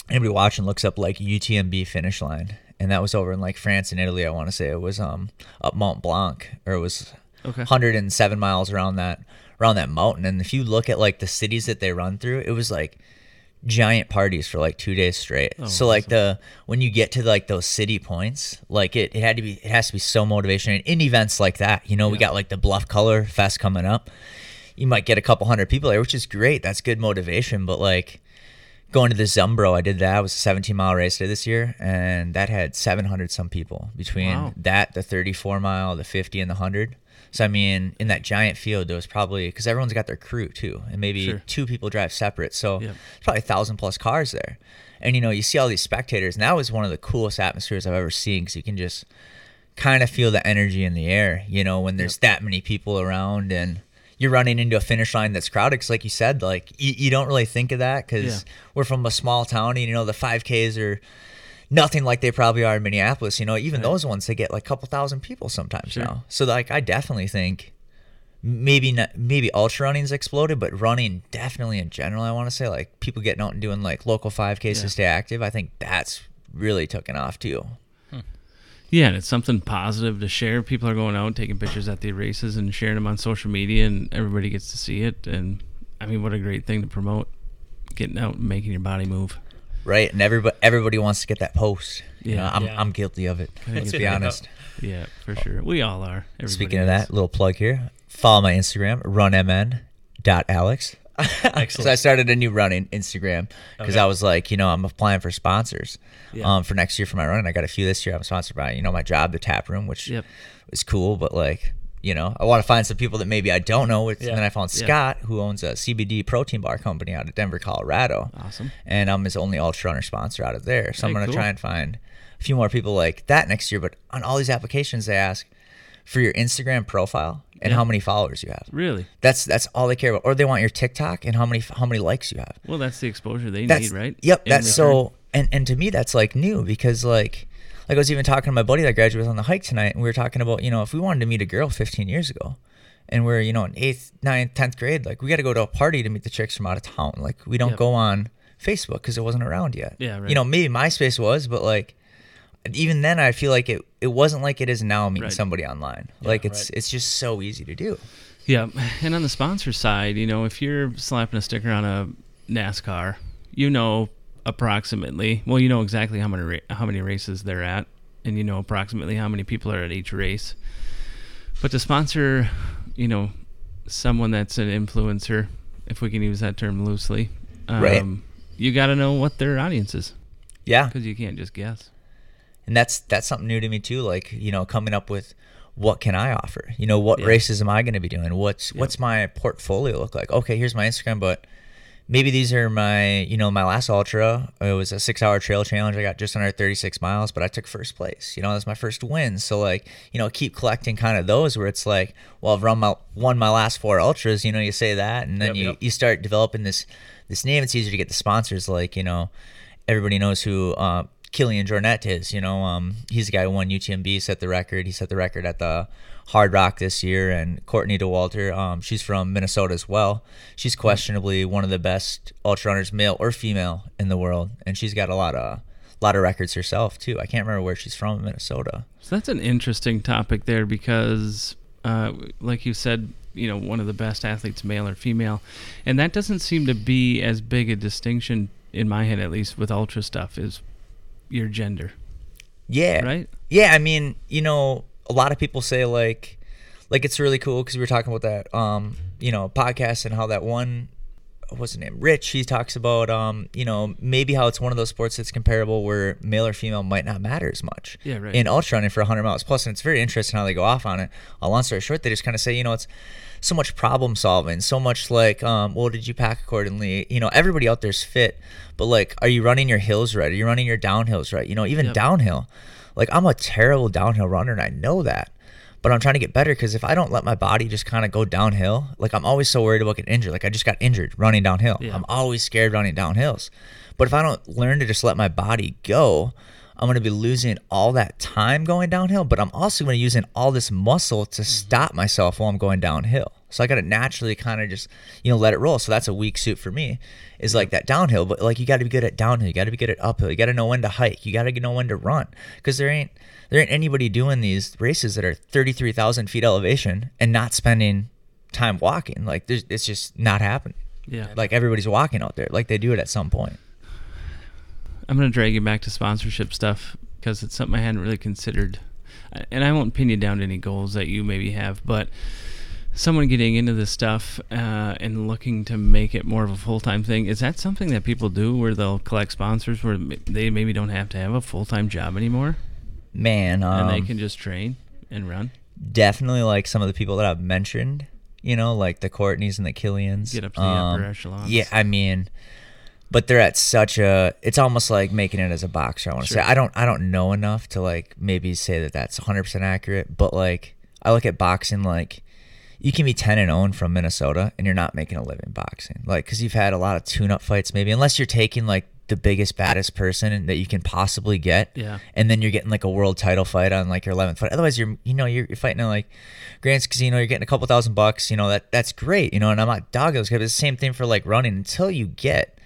anybody watching looks up like UTMB finish line, and that was over in like France and Italy. I want to say it was um up Mont Blanc, or it was Okay. 107 miles around that around that mountain. And if you look at like the cities that they run through, it was like giant parties for like two days straight. Oh, so like the when you get to like those city points, like it, it had to be it has to be so motivational in events like that. You know, we got like the Bluff Color Fest coming up. You might get a couple hundred people there, which is great. That's good motivation. But like going to the Zumbro, I did that. It was a 17 mile race day this year, and that had 700 some people between Wow. that, the 34 mile, the 50, and the 100. So I mean, in that giant field, there was probably because everyone's got their crew too, and maybe Sure. two people drive separate. So Yep. there's probably a thousand plus cars there, and you know you see all these spectators. And that was one of the coolest atmospheres I've ever seen because you can just kind of feel the energy in the air. You know, when there's that many people around and you're running into a finish line that's crowded. Because, like you said, like you, you don't really think of that because Yeah. we're from a small town, and you know the 5Ks are nothing like they probably are in Minneapolis. You know, even Right. those ones they get like a couple thousand people sometimes Sure. now. So like I definitely think maybe not maybe ultra running's exploded, but running definitely in general. I want to say like people getting out and doing like local 5Ks Yeah. to stay active. I think that's really taken off too. Hmm. Yeah, and it's something positive to share. People are going out taking pictures at the races and sharing them on social media, and everybody gets to see it. And I mean, what a great thing to promote! Getting out and making your body move. Right, and everybody everybody wants to get that post. You know, Yeah. I'm Yeah. I'm guilty of it. Let's be Yeah. honest. Yeah, for sure. We all are. Everybody Speaking of that, little plug here. Follow my Instagram, runmn.alex. Because I started a new running Instagram because Okay. I was like, you know, I'm applying for sponsors Yeah. um, for next year for my running. I got a few this year. I'm sponsored by, you know, my job, the tap room, which Yep. is cool. But like, you know, I want to find some people that maybe I don't know. With, Yeah. And then I found Yeah. Scott, who owns a CBD protein bar company out of Denver, Colorado. Awesome. And I'm his only ultra runner sponsor out of there. So I'm going to cool. try and find a few more people like that next year. But on all these applications, they ask for your Instagram profile and Yeah. how many followers you have. Really? That's that's all they care about. Or they want your TikTok and how many how many likes you have. Well, that's the exposure they That's need, right? Yep. In That's return. so. And and to me, that's like new because like like I was even talking to my buddy that graduated on the hike tonight, and we were talking about you know if we wanted to meet a girl 15 years ago, and we're you know in eighth, ninth, tenth grade, like we got to go to a party to meet the chicks from out of town. Like we don't Yep. go on Facebook because it wasn't around yet. Yeah, right. You know, maybe MySpace was, but like even then, I feel like it it wasn't like it is now meeting Right. somebody online. like it's right. it's just so easy to do. Yeah, and on the sponsor side, you know, if you're slapping a sticker on a NASCAR, you know approximately. Well, you know exactly how many ra- how many races they're at, and you know approximately how many people are at each race. But to sponsor, you know, someone that's an influencer, if we can use that term loosely, um, Right. you got to know what their audience is Yeah, because you can't just guess. and that's that's something new to me too. Like you know, coming up with what can I offer? You know, what Yeah. races am I going to be doing? What's what's my portfolio look like? Okay, here's my Instagram, but maybe these are my you know my last ultra. It was a six hour trail challenge. I got just under 36 miles, but I took first place. You know, that's my first win. So like you know, keep collecting kind of those where it's like, well, I've run my won my last four ultras. You know, you say that, and then Yep, you yep. you start developing this this name. It's easier to get the sponsors. Like you know, everybody knows who uh, Kilian Jornet is. You know, um, he's the guy who won UTMB, set the record. He set the record at the Hardrock this year. And Courtney Dauwalter, um, she's from Minnesota as well. She's questionably one of the best ultra runners, male or female, in the world, and she's got a lot of lot of records herself too. I can't remember where she's from Minnesota. So that's an interesting topic there because, uh, like you said, you know, one of the best athletes, male or female, and that doesn't seem to be as big a distinction in my head, at least with ultra stuff, is your gender, Yeah. right? Yeah, I mean, you know, a lot of people say like, like it's really cool because we were talking about that, um, you know, podcast and how that one, what's his name, Rich, he talks about, um, you know, maybe how it's one of those sports that's comparable where male or female might not matter as much. Yeah, right. In ultra running for 100 miles plus, and it's very interesting how they go off on it. A long story short, they just kind of say, you know, it's so much problem solving, so much like, um, well, did you pack accordingly? You know, everybody out there's fit, but like, are you running your hills right? Are you running your downhills right? You know, even Yep. downhill. Like, I'm a terrible downhill runner, and I know that. But I'm trying to get better because if I don't let my body just kind of go downhill, like I'm always so worried about getting injured. Like I just got injured running downhill. Yeah. I'm always scared running downhills. But if I don't learn to just let my body go, I'm going to be losing all that time going downhill, but I'm also going to be using all this muscle to mm-hmm. stop myself while I'm going downhill. So I got to naturally kind of just, you know, let it roll. So that's a weak suit for me is like that downhill, but like you got to be good at downhill, you got to be good at uphill. You got to know when to hike, you got to know when to run cuz there ain't there ain't anybody doing these races that are 33,000 feet elevation and not spending time walking. Like there's, it's just not happening. Yeah. Like everybody's walking out there like they do it at some point. I'm going to drag you back to sponsorship stuff because it's something I hadn't really considered. And I won't pin you down to any goals that you maybe have, but someone getting into this stuff uh, and looking to make it more of a full time thing, is that something that people do where they'll collect sponsors where they maybe don't have to have a full time job anymore Man, um, and they can just train and run? definitely like some of the people that I've mentioned, you know, like the Courtneys and the Kilians. Get up to the upper echelons. Yeah, I mean, but they're at such a. It's almost like making it as a boxer. I want to Sure. say I don't. I don't know enough to like maybe say that that's 100 percent accurate. But like I look at boxing like. You can be 10 and 0 from Minnesota and you're not making a living boxing. Like, because you've had a lot of tune up fights, maybe, unless you're taking like the biggest, baddest person that you can possibly get Yeah. and then you're getting like a world title fight on like your 11th fight. Otherwise, you're you know you're, you're fighting at like Grant's Casino. You're getting a couple thousand bucks. You know that that's great. You know, and I'm not dogging those guys. It's the same thing for like running until you get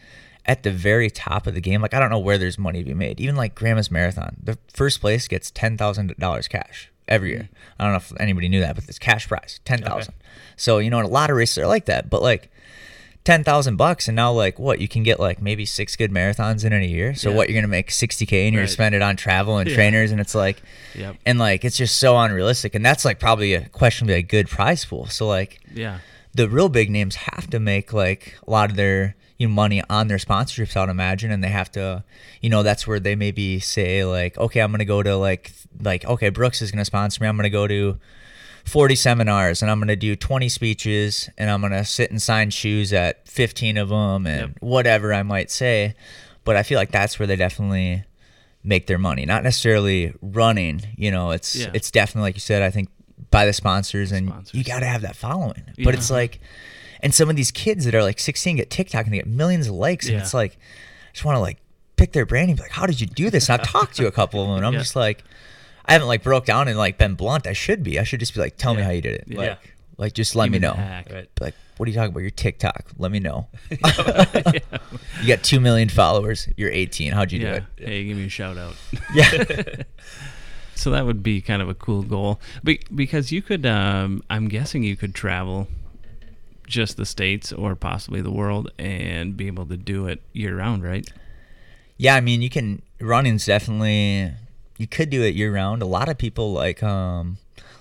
at the very top of the game. Like I don't know where there's money to be made. Even like Grandma's Marathon, the first place gets ten thousand dollars cash every year. I don't know if anybody knew that, but it's cash prize ten thousand. So you know, and a lot of races are like that. But like ten thousand bucks, and now like what you can get like maybe six good marathons in a year. So Yeah. what you're gonna make sixty k, and you're Right. spend it on travel and Yeah. trainers, and it's like, Yep. and like it's just so unrealistic, and that's like probably a questionably a good prize pool. So like Yeah. the real big names have to make like a lot of their you know, money on their sponsorships, I'd imagine, and they have to, you know, that's where they maybe say like, okay, I'm gonna go to like like okay, Brooks is gonna sponsor me. I'm gonna go to 40 seminars and I'm going to do 20 speeches and I'm going to sit and sign shoes at 15 of them and Yep. whatever I might say. But I feel like that's where they definitely make their money. Not necessarily running, you know, it's Yeah. it's definitely like you said, I think by the sponsors and Sponsors. you got to have that following. Yeah. But it's like and some of these kids that are like 16 get TikTok and they get millions of likes and Yeah. it's like I just want to like pick their brain and be like, "How did you do this?" And I've talked to a couple of them and I'm Yeah. just like I haven't like broke down and like been blunt. I should be. I should just be like, tell me how you did it. Yeah. Like, like just let Give me know. Be Like, what are you talking about? Your TikTok. Let me know. you got two million followers. You're 18. How'd you yeah. do it? Hey, give me a shout out. Yeah. So that would be kind of a cool goal, Be- because you could. Um, I'm guessing you could travel just the states or possibly the world and be able to do it year round, right? Yeah, I mean, you can running's definitely you could do it year round. A lot of people like um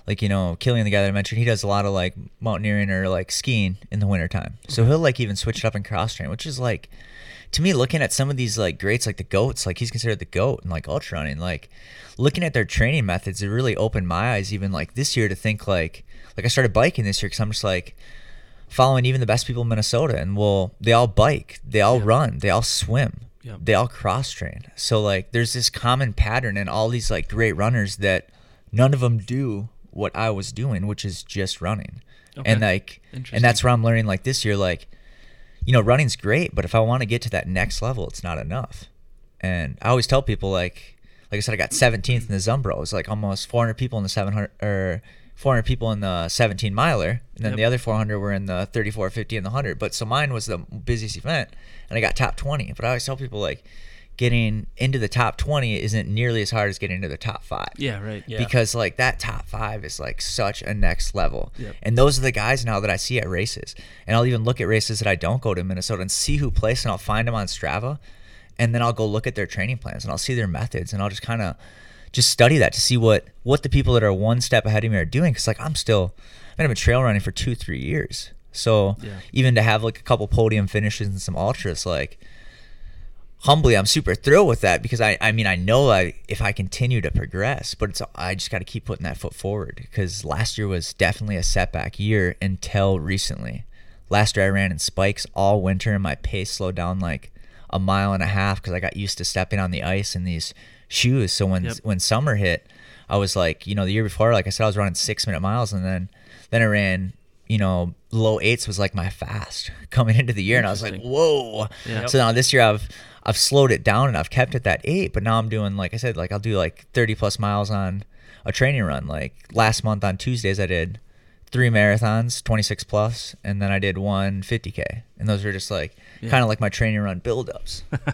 like you know Kilian, the guy that I mentioned, he does a lot of like mountaineering or like skiing in the wintertime. So he'll like even switch it up and cross train, which is like to me looking at some of these like greats like the goats, like he's considered the goat and like ultra running, like looking at their training methods, it really opened my eyes even like this year to think like like I started biking this year because I'm just like following even the best people in Minnesota and well they all bike, they all run, they all swim. Yep. They all cross train. So like there's this common pattern in all these like great runners that none of them do what I was doing, which is just running. Okay. And like and that's where I'm learning like this year like you know running's great, but if I want to get to that next level, it's not enough. And I always tell people like like I said I got 17th in the Zumbro. It was like almost 400 people in the 700 or 400 people in the 17 miler, and then Yep. the other 400 were in the 34, 50, and the 100. But so mine was the busiest event, and I got top 20. But I always tell people like getting into the top 20 isn't nearly as hard as getting into the top five Yeah, right. Yeah. because like that top five is like such a next level Yep. and those are the guys now that i see at races and i'll even look at races that i don't go to minnesota and see who placed and i'll find them on strava and then i'll go look at their training plans and i'll see their methods and i'll just kind of just study that to see what what the people that are one step ahead of me are doing. Because like i'm still i've been trail running for two three years. So Yeah. even to have like a couple podium finishes and some ultras like humbly i'm super thrilled with that because i i mean i know i if i continue to progress but it's i just got to keep putting that foot forward because last year was definitely a setback year until recently. Last year i ran in spikes all winter and my pace slowed down like a mile and a half because i got used to stepping on the ice in these shoes so when Yep. when summer hit i was like you know the year before like i said i was running six minute miles and then then i ran you know low eights was like my fast coming into the year and i was like whoa so now this year I've I've slowed it down and I've kept it that eight, but now I'm doing like I said, like I'll do like 30 plus miles on a training run. Like last month on Tuesdays I did three marathons, 26 plus, and then I did one 50k, and those were just like Yeah. kind of like my training run buildups.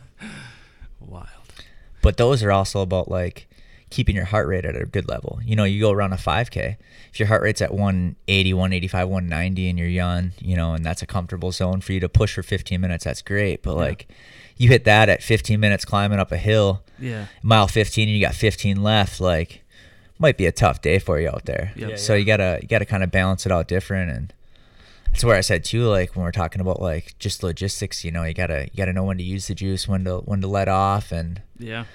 But those are also about like keeping your heart rate at a good level. You know, you go around a 5K, if your heart rate's at 180, 185, 190 and you're young, you know, and that's a comfortable zone for you to push for 15 minutes, that's great. But like you hit that at 15 minutes climbing up a hill, Yeah. mile 15 and you got 15 left, like might be a tough day for you out there. Yep. Yeah, so yeah. you got to you got to kind of balance it out different and that's where I said too, like when we're talking about like just logistics, you know, you gotta you gotta know when to use the juice, when to when to let off, and Yeah.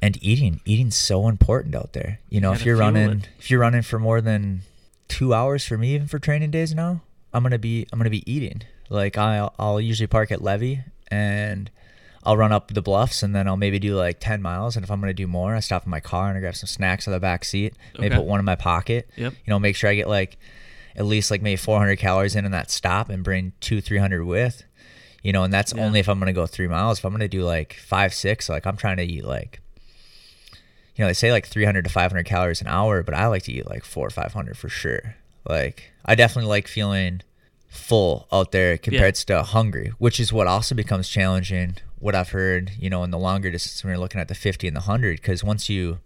and eating eating's so important out there you know if you're running it. if you're running for more than two hours for me even for training days now i'm gonna be i'm gonna be eating like i'll, I'll usually park at levy and i'll run up the bluffs and then i'll maybe do like 10 miles and if i'm gonna do more i stop in my car and i grab some snacks of the back seat maybe Okay. put one in my pocket Yep. you know make sure i get like at least like maybe 400 calories in in that stop and bring two 300 with you know and that's Yeah. only if i'm gonna go three miles. If i'm gonna do like five six like i'm trying to eat like you know they say like 300 to 500 calories an hour but i like to eat like four or 500 for sure. Like i definitely like feeling full out there compared to hungry which is what also becomes challenging what i've heard you know in the longer distance when you're looking at the 50 and the 100 because once you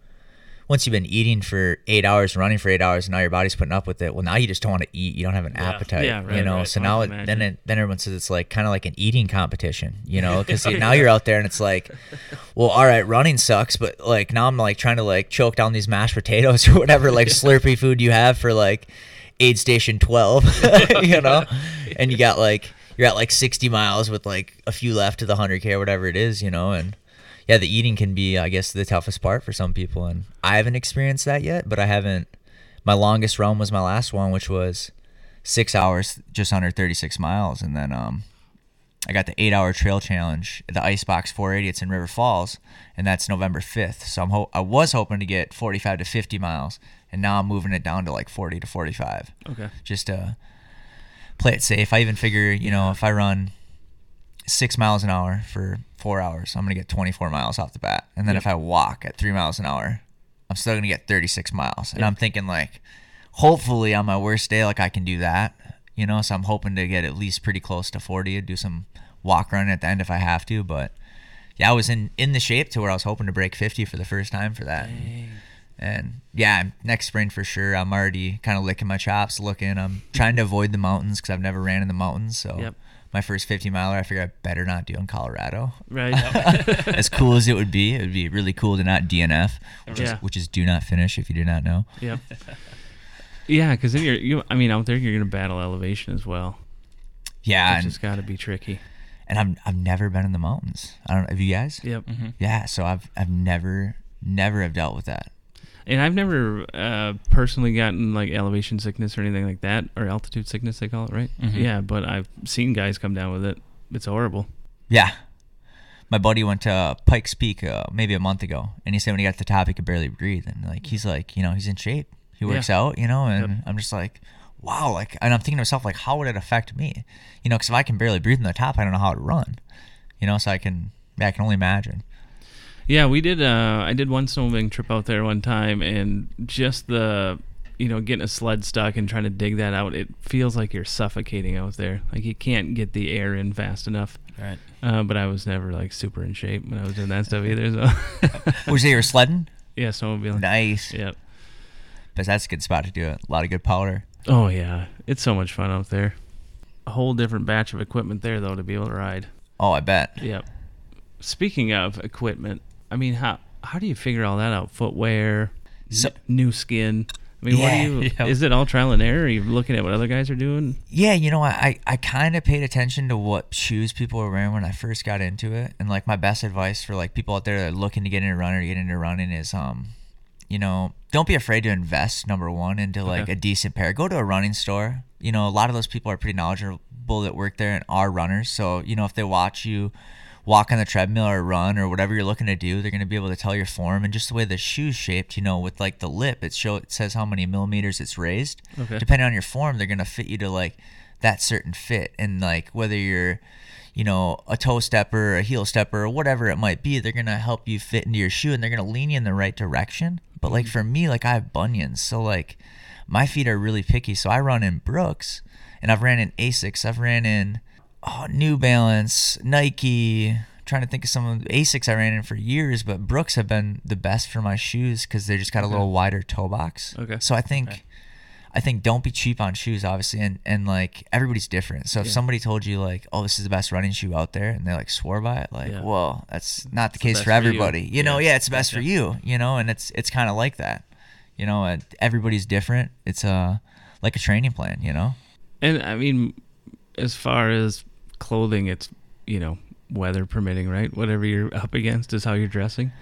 once you've been eating for eight hours running for eight hours and now your body's putting up with it well now you just don't want to eat. You don't have an Yeah. appetite Yeah, you know? right. so I now it, then it, then everyone says it's like kind of like an eating competition you know? Because oh, now you're out there and it's like well all right running sucks but like now i'm like trying to like choke down these mashed potatoes or whatever like slurpy food you have for like aid station 12 you know? And you got like you're at like 60 miles with like a few left to the 100k or whatever it is you know? And yeah the eating can be i guess the toughest part for some people and i haven't experienced that yet but i haven't my longest run was my last one which was six hours just under 36 miles and then um I got the eight hour trail challenge, the Icebox 480. It's in River Falls, and that's November 5th. So I'm ho- I was hoping to get 45 to 50 miles, and now I'm moving it down to like 40 to 45, Okay. just to play it safe. I even figure, you know, if I run six miles an hour for four hours, I'm gonna get 24 miles off the bat, and then Yep. if I walk at three miles an hour, I'm still gonna get 36 miles. And Yep. I'm thinking like, hopefully on my worst day, like I can do that. You know, so I'm hoping to get at least pretty close to 40, and do some walk run at the end if I have to. But yeah, I was in in the shape to where I was hoping to break 50 for the first time for that. And yeah, next spring for sure. I'm already kind of licking my chops, looking. I'm trying to avoid the mountains because I've never ran in the mountains. So Yep. My first 50 miler, I figured I better not do in Colorado. Right. as cool as it would be, it would be really cool to not DNF, which, Yeah. is, which is do not finish if you do not know. Yep. Yeah, because then you're you. I mean, out there you're gonna battle elevation as well, Yeah, which and, has got to be tricky. and I've I've never been in the mountains. I don't. Have you guys? Yep. Mm-hmm. Yeah, so I've I've never never have dealt with that. And I've never uh, personally gotten like elevation sickness or anything like that, or altitude sickness they call it, right? Yeah, but I've seen guys come down with it. It's horrible. Yeah. My buddy went to Pikes Peak uh, maybe a month ago, and he said when he got to the top, he could barely breathe, and like he's like, you know, he's in shape. He works Yeah. out, you know, and Yep. I'm just like, wow, like, and I'm thinking to myself, like, how would it affect me? You know, because if I can barely breathe in the top, I don't know how to run. You know, so I can, I can only imagine. Yeah, we did. Uh, I did one snowmobiling trip out there one time, and just the, you know, getting a sled stuck and trying to dig that out, it feels like you're suffocating out there. Like you can't get the air in fast enough. Right. Uh, but I was never like super in shape when I was doing that stuff either. So, Was it your sledding? yeah, snowmobiling. Nice. Yep. But that's a good spot to do it. A lot of good powder. Oh yeah, it's so much fun out there. A whole different batch of equipment there though to be able to ride. Oh, I bet. Yep. Speaking of equipment, I mean, how how do you figure all that out? Footwear, So- new skin. I mean, what Yeah, do you? yeah. Is it all trial and error? Are you looking at what other guys are doing? Yeah, you know, I, I kind of paid attention to what shoes people were wearing when I first got into it. And like my best advice for like people out there that are looking to get into running or get into running is um you know, don't be afraid to invest number one into like Okay. a decent pair. Go to a running store. You know, a lot of those people are pretty knowledgeable that work there and are runners. So, you know, if they watch you walk on the treadmill or run or whatever you're looking to do, they're going to be able to tell your form and just the way the shoe's shaped, you know, with like the lip, it show it says how many millimeters it's raised. Okay. Depending on your form, they're going to fit you to like that certain fit and like whether you're you know, a toe stepper, a heel stepper, or whatever it might be, they're gonna help you fit into your shoe and they're gonna lean you in the right direction. But like mm-hmm. for me, like I have bunions, so like my feet are really picky. So I run in Brooks, and I've ran in Asics, I've ran in oh, New Balance, Nike. trying to think of some of the Asics I ran in for years, but Brooks have been the best for my shoes because they just got a little wider toe box. Okay. So I think. Okay. I think don't be cheap on shoes, obviously, and, and like everybody's different. So if Yeah. somebody told you like, oh, this is the best running shoe out there, and they like swore by it, like, Yeah. well, that's not the It's case best for for you. everybody. You, know, Yeah. it's the best for you. You know, and it's it's kind of like that. You know, everybody's different. It's uh like a training plan. You know. And I mean, as far as clothing, it's you know weather permitting, right? Whatever you're up against is how you're dressing.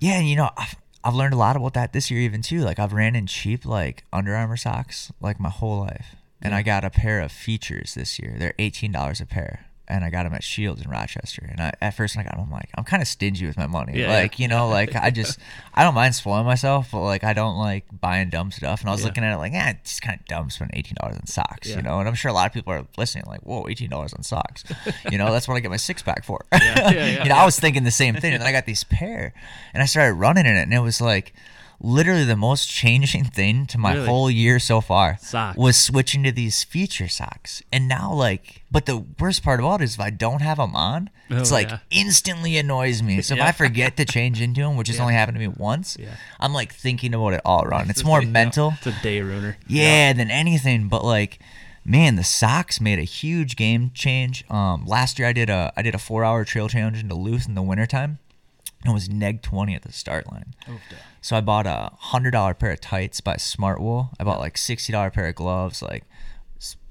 Yeah, and you know, I've, I've learned a lot about that this year, even too. Like I've ran in cheap like Under Armour socks like my whole life, and I got a pair of Feetures this year. They're eighteen dollars a pair, and I got them at Shields in Rochester. And I, at first, when I got them, I'm like, I'm kind of stingy with my money. Yeah, like yeah. you know, like I just I don't mind spoiling myself, but like I don't like buying dumb stuff. And I was Yeah. looking at it like, yeah, it's kind of dumb spending eighteen dollars on socks, you know. And I'm sure a lot of people are listening, like, whoa, eighteen dollars on socks. you know, that's what I get my six pack for. Yeah, yeah, yeah. you know, I was thinking the same thing, and then I got these pair, and I started running in it, and it was like literally the most changing thing to my Really? whole year so far Socks. was switching to these Feetures socks. And now, like, but the worst part about it is if I don't have them on, it's Oh, like yeah. instantly annoys me. So if I forget to change into them, which has Yeah. only happened to me once, Yeah. I'm like thinking about it all run. It's more mental. It's a day ruiner. Yeah, than anything. But like, man, the socks made a huge game change. Um, last year I did a I did a four hour trail challenge in Duluth in the wintertime. And it was neg twenty at the start line. So I bought a hundred dollar pair of tights by Smartwool. I bought like sixty dollar pair of gloves, like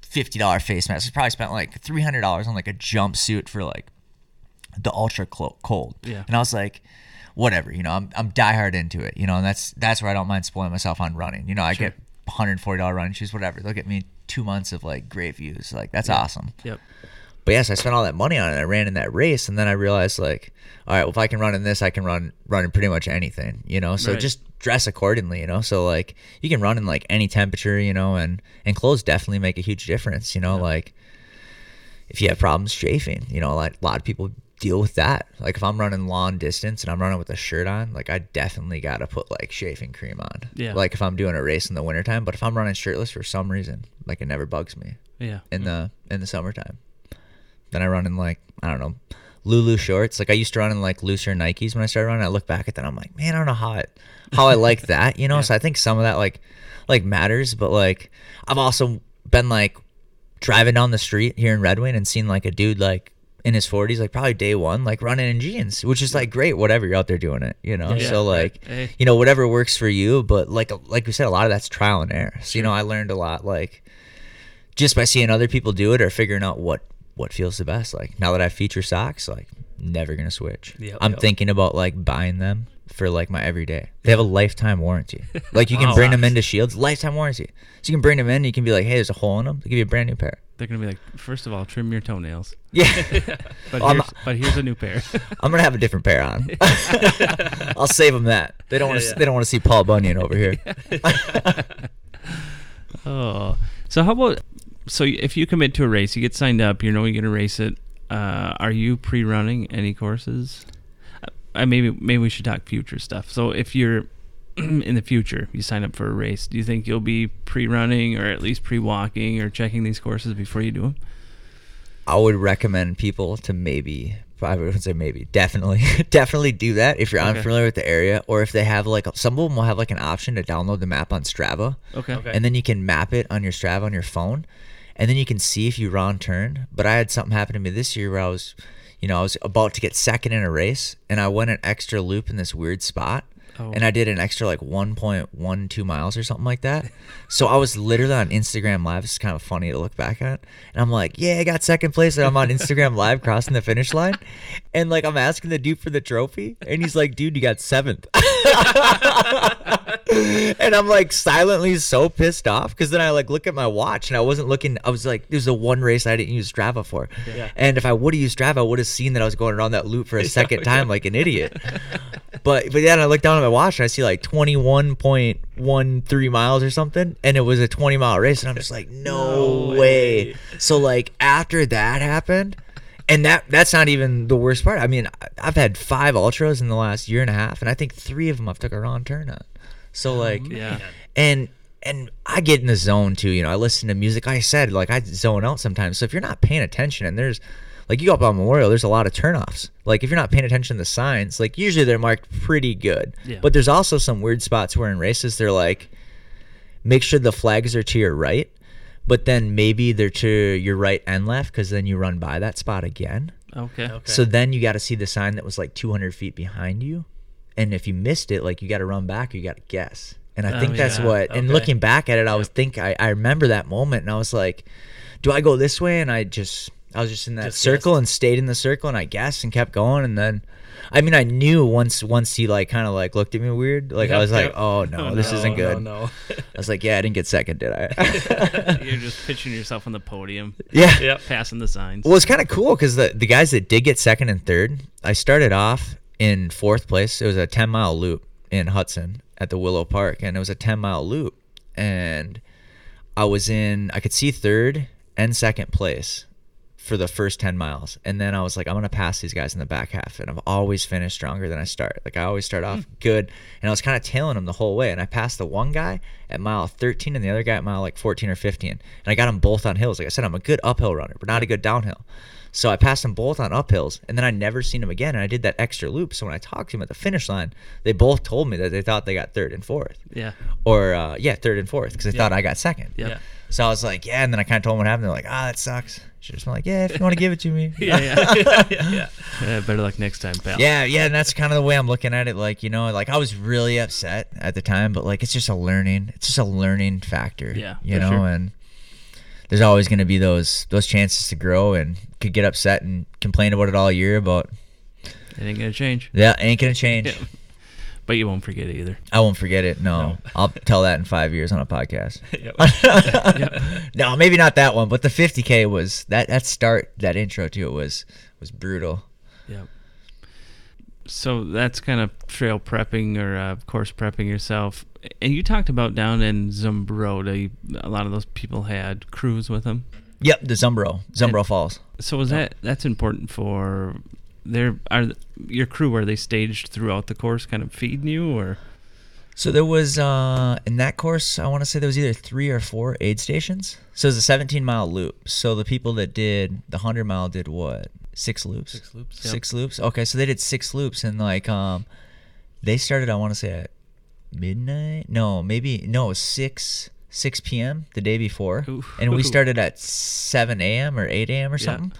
fifty dollar face mask. I probably spent like three hundred dollars on like a jumpsuit for like the ultra cold. Yeah. And I was like, whatever, you know, I'm I'm diehard into it, you know, and that's that's where I don't mind spoiling myself on running. You know, I Sure. get hundred forty dollar running shoes, whatever. They'll get me two months of like great views. Like that's awesome. Yep. But yes, I spent all that money on it. I ran in that race, and then I realized like, all right, well, if I can run in this, I can run run in pretty much anything, you know. So Right. just dress accordingly, you know. So like, you can run in like any temperature, you know, and and clothes definitely make a huge difference, you know. Like, if you have problems chafing, you know, like a lot of people deal with that. Like if I'm running long distance and I'm running with a shirt on, like I definitely got to put like shaving cream on. Yeah. Like if I'm doing a race in the wintertime, but if I'm running shirtless for some reason, like it never bugs me Yeah. in the in the summertime. Then I run in like I don't know Lulu shorts. Like I used to run in like looser Nikes when I started running. I look back at that, I'm like, man, I don't know how it, how I like that, you know. So I think some of that like, like matters. But like, I've also been like driving down the street here in Red Wing and seen like a dude like in his 40s, like probably day one, like running in jeans, which is like great. Whatever you're out there doing it, you know. Yeah, so right. like, Hey. you know, whatever works for you. But like, like we said, a lot of that's trial and error. So you know, I learned a lot like just by seeing other people do it or figuring out what what feels the best. Like now that I feature socks, like never gonna switch. Yep, I'm yep. thinking about like buying them for like my everyday. They have a lifetime warranty. Like you can oh, Wow. bring them into Shields, lifetime warranty. So you can bring them in. and You can be like, hey, there's a hole in them. They give you a brand new pair. They're gonna be like, first of all, trim your toenails, Yeah, but I'm- here's, but here's a new pair. I'm gonna have a different pair on. I'll save them that. They don't want to. Yeah, yeah. They don't want to see Paul Bunyan over here. oh, so how about so if you commit to a race, you get signed up, you know you're gonna race it. Uh, are you pre-running any courses? Uh, maybe maybe we should talk future stuff. So if you're in the future, you sign up for a race, do you think you'll be pre-running or at least pre-walking or checking these courses before you do them? I would recommend people to maybe. I would say maybe, definitely, definitely do that if you're Okay. unfamiliar with the area, or if they have like some of them will have like an option to download the map on Strava, Okay. Okay. and then you can map it on your Strava on your phone, and then you can see if you wrong turn. But I had something happen to me this year where I was, you know, I was about to get second in a race, and I went an extra loop in this weird spot, Oh. and I did an extra like 1.12 miles or something like that. So I was literally on Instagram Live. It's kind of funny to look back at, and I'm like, yeah, I got second place, and I'm on Instagram Live crossing the finish line, and like I'm asking the dude for the trophy, and he's like, dude, you got seventh. and I'm like silently so pissed off because then I like look at my watch and I wasn't looking. I was like, there's the one race I didn't use Strava for, Yeah. and if I would have used Strava, I would have seen that I was going around that loop for a second time like an idiot. But but then I look down at my watch and I see like 21.13 miles or something, and it was a 20 mile race, and I'm just like, no, No way. way. So like after that happened. And that that's not even the worst part. I mean, I've had five ultras in the last year and a half, and I think three of them I've took a wrong turn on. So um, like, Yeah. and and I get in the zone too. You know, I listen to music. I said, like I zone out sometimes. So if you're not paying attention, and there's like you go up on Memorial, there's a lot of turnoffs. Like if you're not paying attention to the signs, like usually they're marked pretty good. Yeah. But there's also some weird spots where in races they're like, make sure the flags are to your right, but then maybe they're to your right and left because then you run by that spot again. Okay. Okay. So then you got to see the sign that was like 200 feet behind you, and if you missed it, like you got to run back, or you got to guess. And I Oh, think that's yeah. what. And looking back at it, I was think I, I remember that moment, and I was like, do I go this way? And I just I was just in that circle and stayed in the circle, and I guessed and kept going, and then. I mean, I knew once once he like kind of like looked at me weird. Like I Yep, was like, "Oh no, oh, this no, isn't good." No, no. I was like, "Yeah, I didn't get second, did I?" You're just picturing yourself on the podium, yeah, yep. passing the signs. Well, it's kind of cool because the, the guys that did get second and third, I started off in fourth place. It was a 10 mile loop in Hudson at the Willow Park, and it was a 10 mile loop. And I was in, I could see third and second place for the first 10 miles. And then I was like, I'm going to pass these guys in the back half. And I've always finished stronger than I start. Like, I always start off good. And I was kind of tailing them the whole way. And I passed the one guy at mile 13 and the other guy at mile like 14 or 15. And I got them both on hills. Like I said, I'm a good uphill runner, but not a good downhill. So I passed them both on uphills, and then I never seen them again. And I did that extra loop. So when I talked to them at the finish line, they both told me that they thought they got third and fourth, yeah. or uh, yeah, third and fourth, because they thought I got second. Yep. Yeah. So I was like, yeah, and then I kind of told them what happened. They're like, ah, that sucks. Should just been like, yeah, if you want to give it to me. Yeah, yeah. yeah, yeah, yeah. Uh, better luck next time, pal. Yeah, yeah, and that's kind of the way I'm looking at it. Like, you know, like I was really upset at the time, but like it's just a learning, it's just a learning factor. Yeah, you know, sure. and there's always going to be those those chances to grow, and could get upset and complain about it all year about. It ain't gonna change. Yeah, ain't gonna change. Yeah. But you won't forget it either. I won't forget it. No, No. I'll tell that in five years on a podcast. No, maybe not that one, but the 50k was that that start that intro to it was was brutal. Yep. So that's kind of trail prepping or uh, course prepping yourself. And you talked about down in Zumbrota, a lot of those people had crews with them. Yep, the Zumbro, Zumbro And- Falls. So was that that's important for their are your crew? Are they staged throughout the course, kind of feeding you, or So there was uh in that course, I want to say there was either three or four aid stations. So it was a 17 mile loop. So the people that did the 100 mile did what six loops. Six loops, yep. Six loops. Okay, so they did six loops and like um, they started. I want to say at midnight. No, maybe no, it was six six p.m. the day before, Ooh. and we started at seven a.m. or eight a.m. or Yeah. something.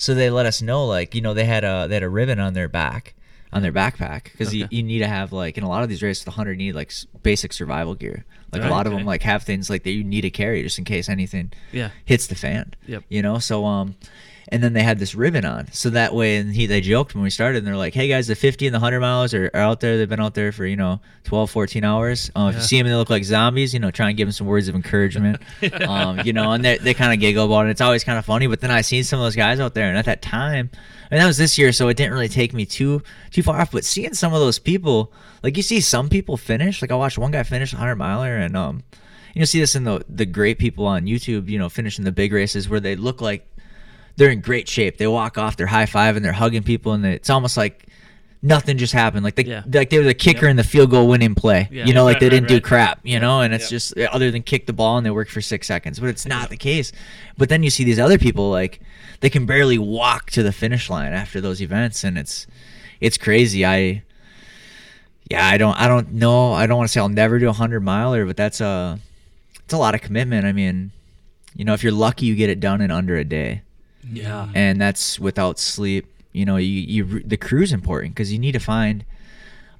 So they let us know, like you know, they had a they had a ribbon on their back, on their backpack, because you, Okay. you need to have like in a lot of these races, the hunter need like s- basic survival gear. Like a Right, lot of okay. them like have things like that you need to carry just in case anything Yeah. hits the fan. Yep. You know, so um and then they had this ribbon on. So that way and he they joked when we started and they're like, Hey guys, the fifty and the hundred miles are, are out there. They've been out there for, you know, 12, 14 hours. Um, if you see them and they look like zombies, you know, try and give them some words of encouragement. um, you know, and they they kind of giggle about it. It's always kind of funny. But then I seen some of those guys out there and at that time and that was this year, so it didn't really take me too too far off. But seeing some of those people, like you see some people finish. Like I watched one guy finish a hundred miler, and um, you'll see this in the the great people on YouTube. You know, finishing the big races where they look like they're in great shape. They walk off, they're high five, and they're hugging people, and it's almost like nothing just happened. Like they Yeah. like they were the kicker in the field goal winning play. Yeah. You know, like Right, they didn't do right. crap. You know, and it's Yep. just uh, other than kick the ball and they work for six seconds. But it's not the case. But then you see these other people like they can barely walk to the finish line after those events, and it's it's crazy. I yeah, I don't I don't know. I don't want to say I'll never do a hundred miler, but that's a it's a lot of commitment. I mean, you know, if you're lucky, you get it done in under a day Yeah. and that's without sleep. You know, you, you the crew's important because you need to find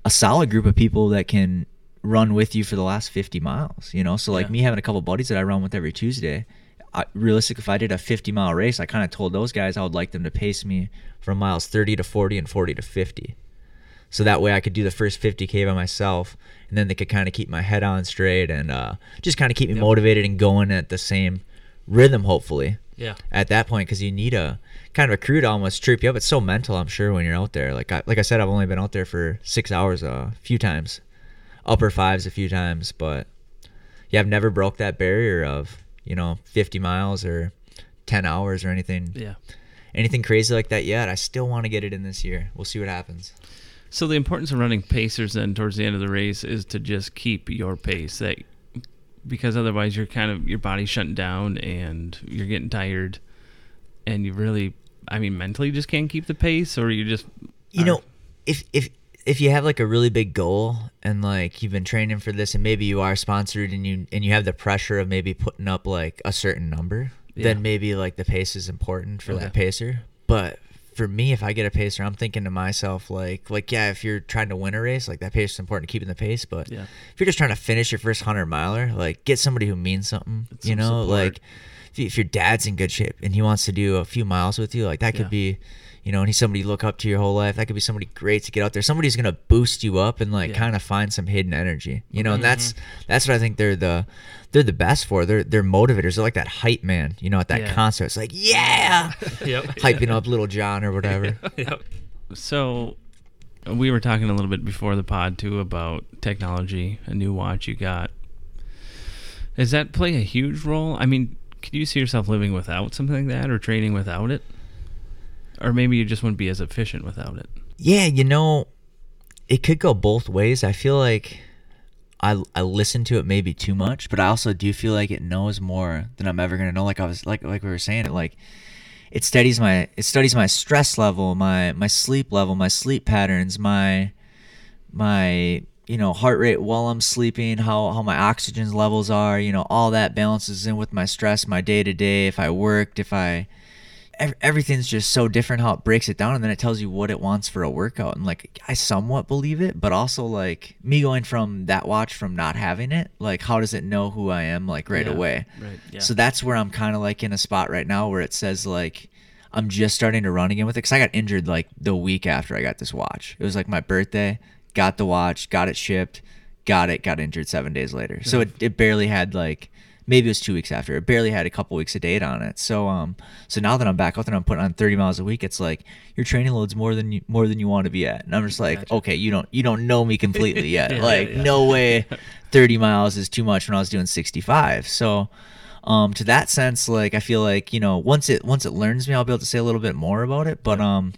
a solid group of people that can run with you for the last 50 miles. You know, so like Yeah. me having a couple buddies that I run with every Tuesday. I, realistic, if I did a 50 mile race, I kind of told those guys I would like them to pace me from miles 30 to 40 and 40 to 50. So that way I could do the first 50k by myself, and then they could kind of keep my head on straight and uh, just kind of keep me Yep. motivated and going at the same rhythm, hopefully Yeah. at that point because you need a kind of a crew to almost troop you up. It's so mental, I'm sure, when you're out there. Like I, like I said, I've only been out there for six hours a few times, upper fives a few times, but yeah, I've never broke that barrier of you know 50 miles or 10 hours or anything Yeah. anything crazy like that yet. I still want to get it in this year. We'll see what happens. So the importance of running pacers then towards the end of the race is to just keep your pace. That because otherwise you're kind of your body's shutting down and you're getting tired, and you really, I mean, mentally just can't keep the pace, or you just you know if if if you have like a really big goal and like you've been training for this and maybe you are sponsored and you and you have the pressure of maybe putting up like a certain number Yeah. then maybe like the pace is important for that pacer but for me if i get a pacer i'm thinking to myself like like yeah if you're trying to win a race like that pace is important to keeping the pace but Yeah. if you're just trying to finish your first 100 miler like get somebody who means something Get you some know support. like if, you- if your dad's in good shape and he wants to do a few miles with you like that could Yeah. be you know, and he's somebody you look up to your whole life. That could be somebody great to get out there. Somebody's gonna boost you up and like Yeah. kind of find some hidden energy. You know, and that's Mm-hmm. that's what I think they're the they're the best for. They're they're motivators. They're like that hype man. You know, at that Yeah. concert, it's like yeah, Yep. hyping up Lil Jon or whatever. Yep. So we were talking a little bit before the pod too about technology, a new watch you got. Does that play a huge role? I mean, could you see yourself living without something like that or training without it? Or maybe you just wouldn't be as efficient without it. Yeah, you know, it could go both ways. I feel like I I listen to it maybe too much, but I also do feel like it knows more than I'm ever gonna know. Like I was like like we were saying it like it studies my it studies my stress level, my my sleep level, my sleep patterns, my my you know heart rate while I'm sleeping, how how my oxygen levels are, you know, all that balances in with my stress, my day to day. If I worked, if I everything's just so different how it breaks it down and then it tells you what it wants for a workout and like i somewhat believe it but also like me going from that watch from not having it like how does it know who i am like right Yeah, away? right, yeah. so that's where i'm kind of like in a spot right now where it says like i'm just starting to run again with it because i got injured like the week after i got this watch. It was like my birthday got the watch got it shipped got it got injured seven days later. So it, it barely had like maybe it was two weeks after. It barely had a couple weeks of data on it. So um, so now that I'm back out there, and I'm putting on 30 miles a week. It's like your training load's more than you more than you want to be at, and I'm just like, Gotcha. okay, you don't you don't know me completely yet. Yeah, like yeah. no way, 30 miles is too much when I was doing 65. So. Um, to that sense, like I feel like you know, once it once it learns me, I'll be able to say a little bit more about it. But um,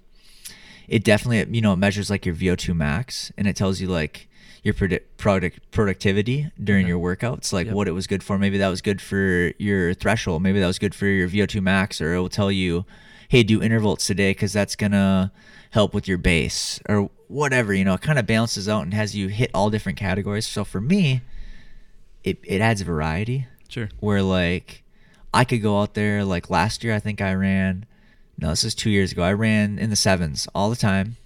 it definitely you know it measures like your VO2 max and it tells you like your predict product productivity during your workouts like Yep. what it was good for maybe that was good for your threshold maybe that was good for your VO2 max or it will tell you hey, do intervals today because that's gonna help with your base or whatever. You know, it kind of balances out and has you hit all different categories. So for me, it it adds variety Sure. where like I could go out there like last year I think I ran no this is 2 years ago I ran in the sevens all the time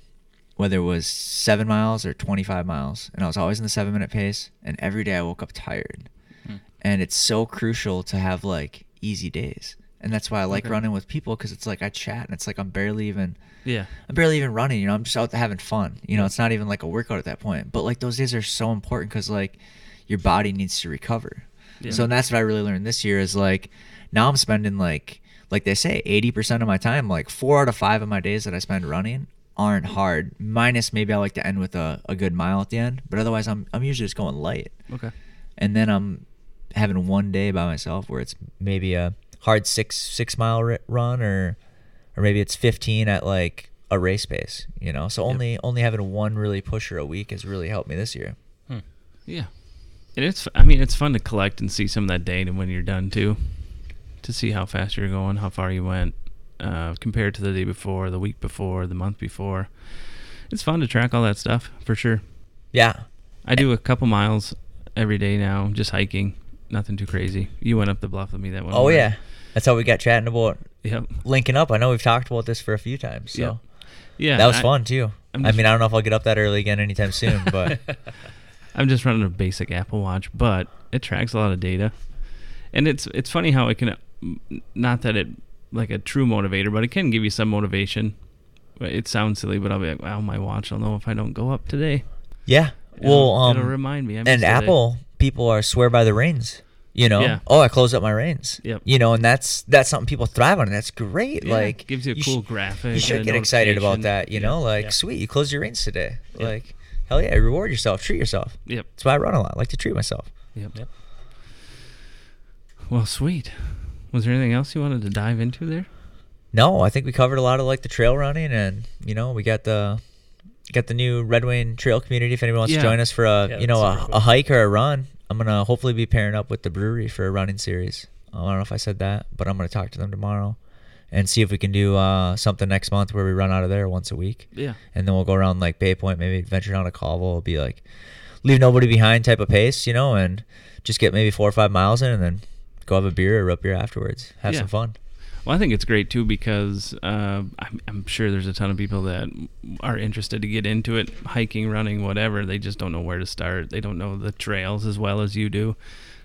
whether it was 7 miles or 25 miles and I was always in the 7 minute pace and every day I woke up tired hmm. and it's so crucial to have like easy days and that's why I like Okay. running with people cuz it's like I chat and it's like I'm barely even Yeah. I'm barely even running, you know. I'm just out there having fun. You know, it's not even like a workout at that point. But like those days are so important because like your body needs to recover. Yeah. So that's what I really learned this year is like now I'm spending like like they say 80% of my time, like four out of five of my days that I spend running aren't hard. Minus maybe I like to end with a, a good mile at the end. But otherwise I'm I'm usually just going light. Okay. And then I'm having one day by myself where it's maybe a hard six six mile run or or maybe it's 15 at like a race pace you know so Yep. only only having one really pusher a week has really helped me this year hmm. Yeah. And it's, I mean, it's fun to collect and see some of that data when you're done too, to see how fast you're going, how far you went, uh, compared to the day before, the week before, the month before. It's fun to track all that stuff for sure. yeah I do a couple miles every day now, just hiking. Nothing too crazy. You went up the bluff with me that one. oh morning. yeah that's how we got chatting about Yep. linking up i know we've talked about this for a few times so Yep. Yeah. that was I- fun too i mean i don't know if i'll get up that early again anytime soon but I'm just running a basic Apple Watch, but it tracks a lot of data, and it's it's funny how it can, not that it like a true motivator, but it can give you some motivation. It sounds silly, but I'll be like, wow, my watch I'll know if I don't go up today. yeah well um it'll remind me. I and apple people are swear by the reins you know Yeah. oh i closed up my reins Yep. you know and that's that's something people thrive on and that's great Yeah, like gives you a sh- cool graphic. you should get excited about that you Yeah. know like sweet you closed your reins today like hell yeah reward yourself treat yourself Yep. that's why i run a lot I like to treat myself Yep. Yep. Well, sweet. Was there anything else you wanted to dive into there? no i think we covered a lot of like the trail running and you know we got the got the new red wing trail community if anyone wants Yeah. to join us for a Yeah, you know a, super a hike or a run i'm gonna hopefully be pairing up with the brewery for a running series i don't know if i said that but i'm gonna talk to them tomorrow and see if we can do uh, something next month where we run out of there once a week Yeah. and then we'll go around like Bay Point, maybe venture down to Colvill. It'll be like leave nobody behind type of pace, you know, and just get maybe four or five miles in, and then go have a beer or root beer afterwards. Have Yeah. some fun. Well, I think it's great too because uh, I'm, I'm sure there's a ton of people that are interested to get into it, hiking, running, whatever. They just don't know where to start. They don't know the trails as well as you do.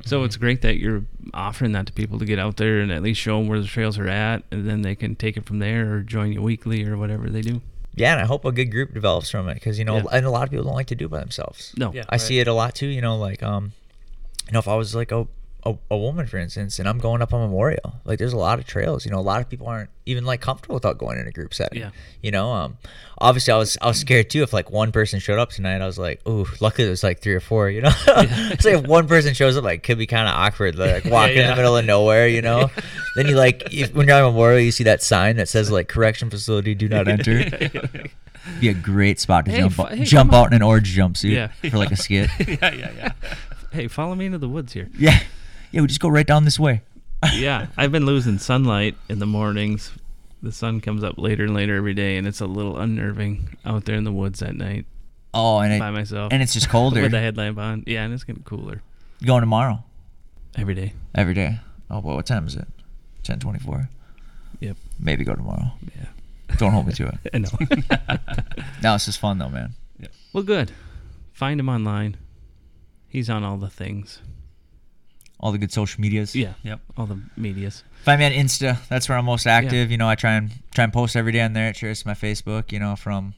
So it's great that you're offering that to people to get out there and at least show them where the trails are at, and then they can take it from there or join you weekly or whatever they do. Yeah, and I hope a good group develops from it because you know, Yeah. and a lot of people don't like to do it by themselves. No. Yeah. I see it a lot too. You know, like um, you know, if I was like a, a a woman, for instance, and I'm going up on Memorial, like there's a lot of trails. You know, a lot of people aren't even like comfortable without going in a group setting. Yeah. You know, um, obviously I was I was scared too if like one person showed up tonight. I was like, ooh, luckily there's like three or four. You know, it's like if one person shows up, like could be kind of awkward, like walking in yeah. the middle of nowhere. You know, then you like if, when you're on Memorial, you see that sign that says like correction facility, do not enter. Be a great spot to Hey, jump fu- out, hey, jump come on. out in an orange jumpsuit Yeah. for like a skit. yeah, yeah, yeah. Hey, follow me into the woods here. Yeah, yeah. We just go right down this way. yeah, I've been losing sunlight in the mornings. The sun comes up later and later every day, and it's a little unnerving out there in the woods at night Oh, and by it, myself. and it's just colder. with the headlamp on. Yeah, and it's getting cooler Going tomorrow every day. every day. Oh boy, what time is it? Ten twenty four. Yep. Maybe go tomorrow. Yeah. Don't hold me to it. Know. No, it's just fun though, man. well, good. Find him online. He's on all the things. All the good social medias. Yeah. Yep. All the medias. Find me on Insta. That's where I'm most active. You know, I try and try and post every day on there. It shares my Facebook. You know, from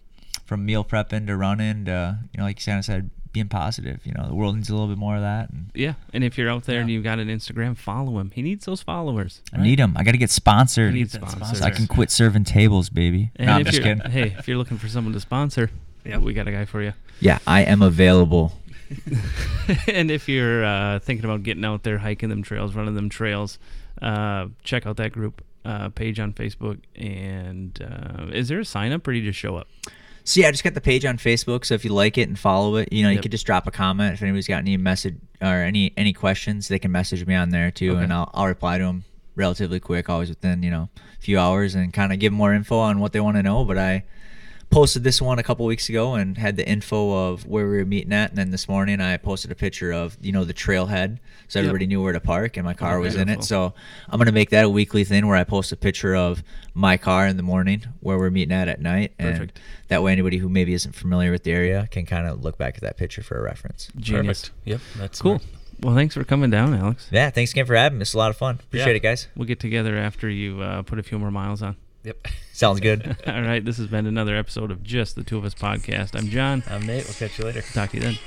from meal prepping to running to you know, like Santa said, being positive. You know, the world needs a little bit more of that. And Yeah. And if you're out there and you've got an Instagram, follow him. He needs those followers. I need him. I got to get sponsored He needs sponsors. so I can quit serving tables, baby. And no, I'm just kidding. hey, if you're looking for someone to sponsor, yeah, we got a guy for you. Yeah, I am available. and if you're uh, thinking about getting out there, hiking them trails, running them trails, uh, check out that group uh, page on Facebook. And uh, is there a sign up or do you just show up? So yeah, I just got the page on Facebook. So if you like it and follow it, you know, you Yep. could just drop a comment. If anybody's got any message or any any questions, they can message me on there too, Okay. and I'll I'll reply to them relatively quick, always within you know a few hours, and kind of give more info on what they want to know. But I posted this one a couple weeks ago and had the info of where we were meeting at, and then this morning I posted a picture of you know the trailhead, so Yep. everybody knew where to park, and my car Oh, was in beautiful. it. So I'm gonna make that a weekly thing where I post a picture of my car in the morning, where we're meeting at at night, and Perfect. that way anybody who maybe isn't familiar with the area can kind of look back at that picture for a reference. Genius. Perfect. Yep, that's Cool. smart. Well, thanks for coming down, Alex. Yeah, thanks again for having me. It's a lot of fun. Appreciate Yeah. it, guys. We'll get together after you uh, put a few more miles on. Yep. Sounds good. All right, this has been another episode of Just the Two of Us podcast. I'm John. I'm Nate. We'll catch you later. Talk to you then.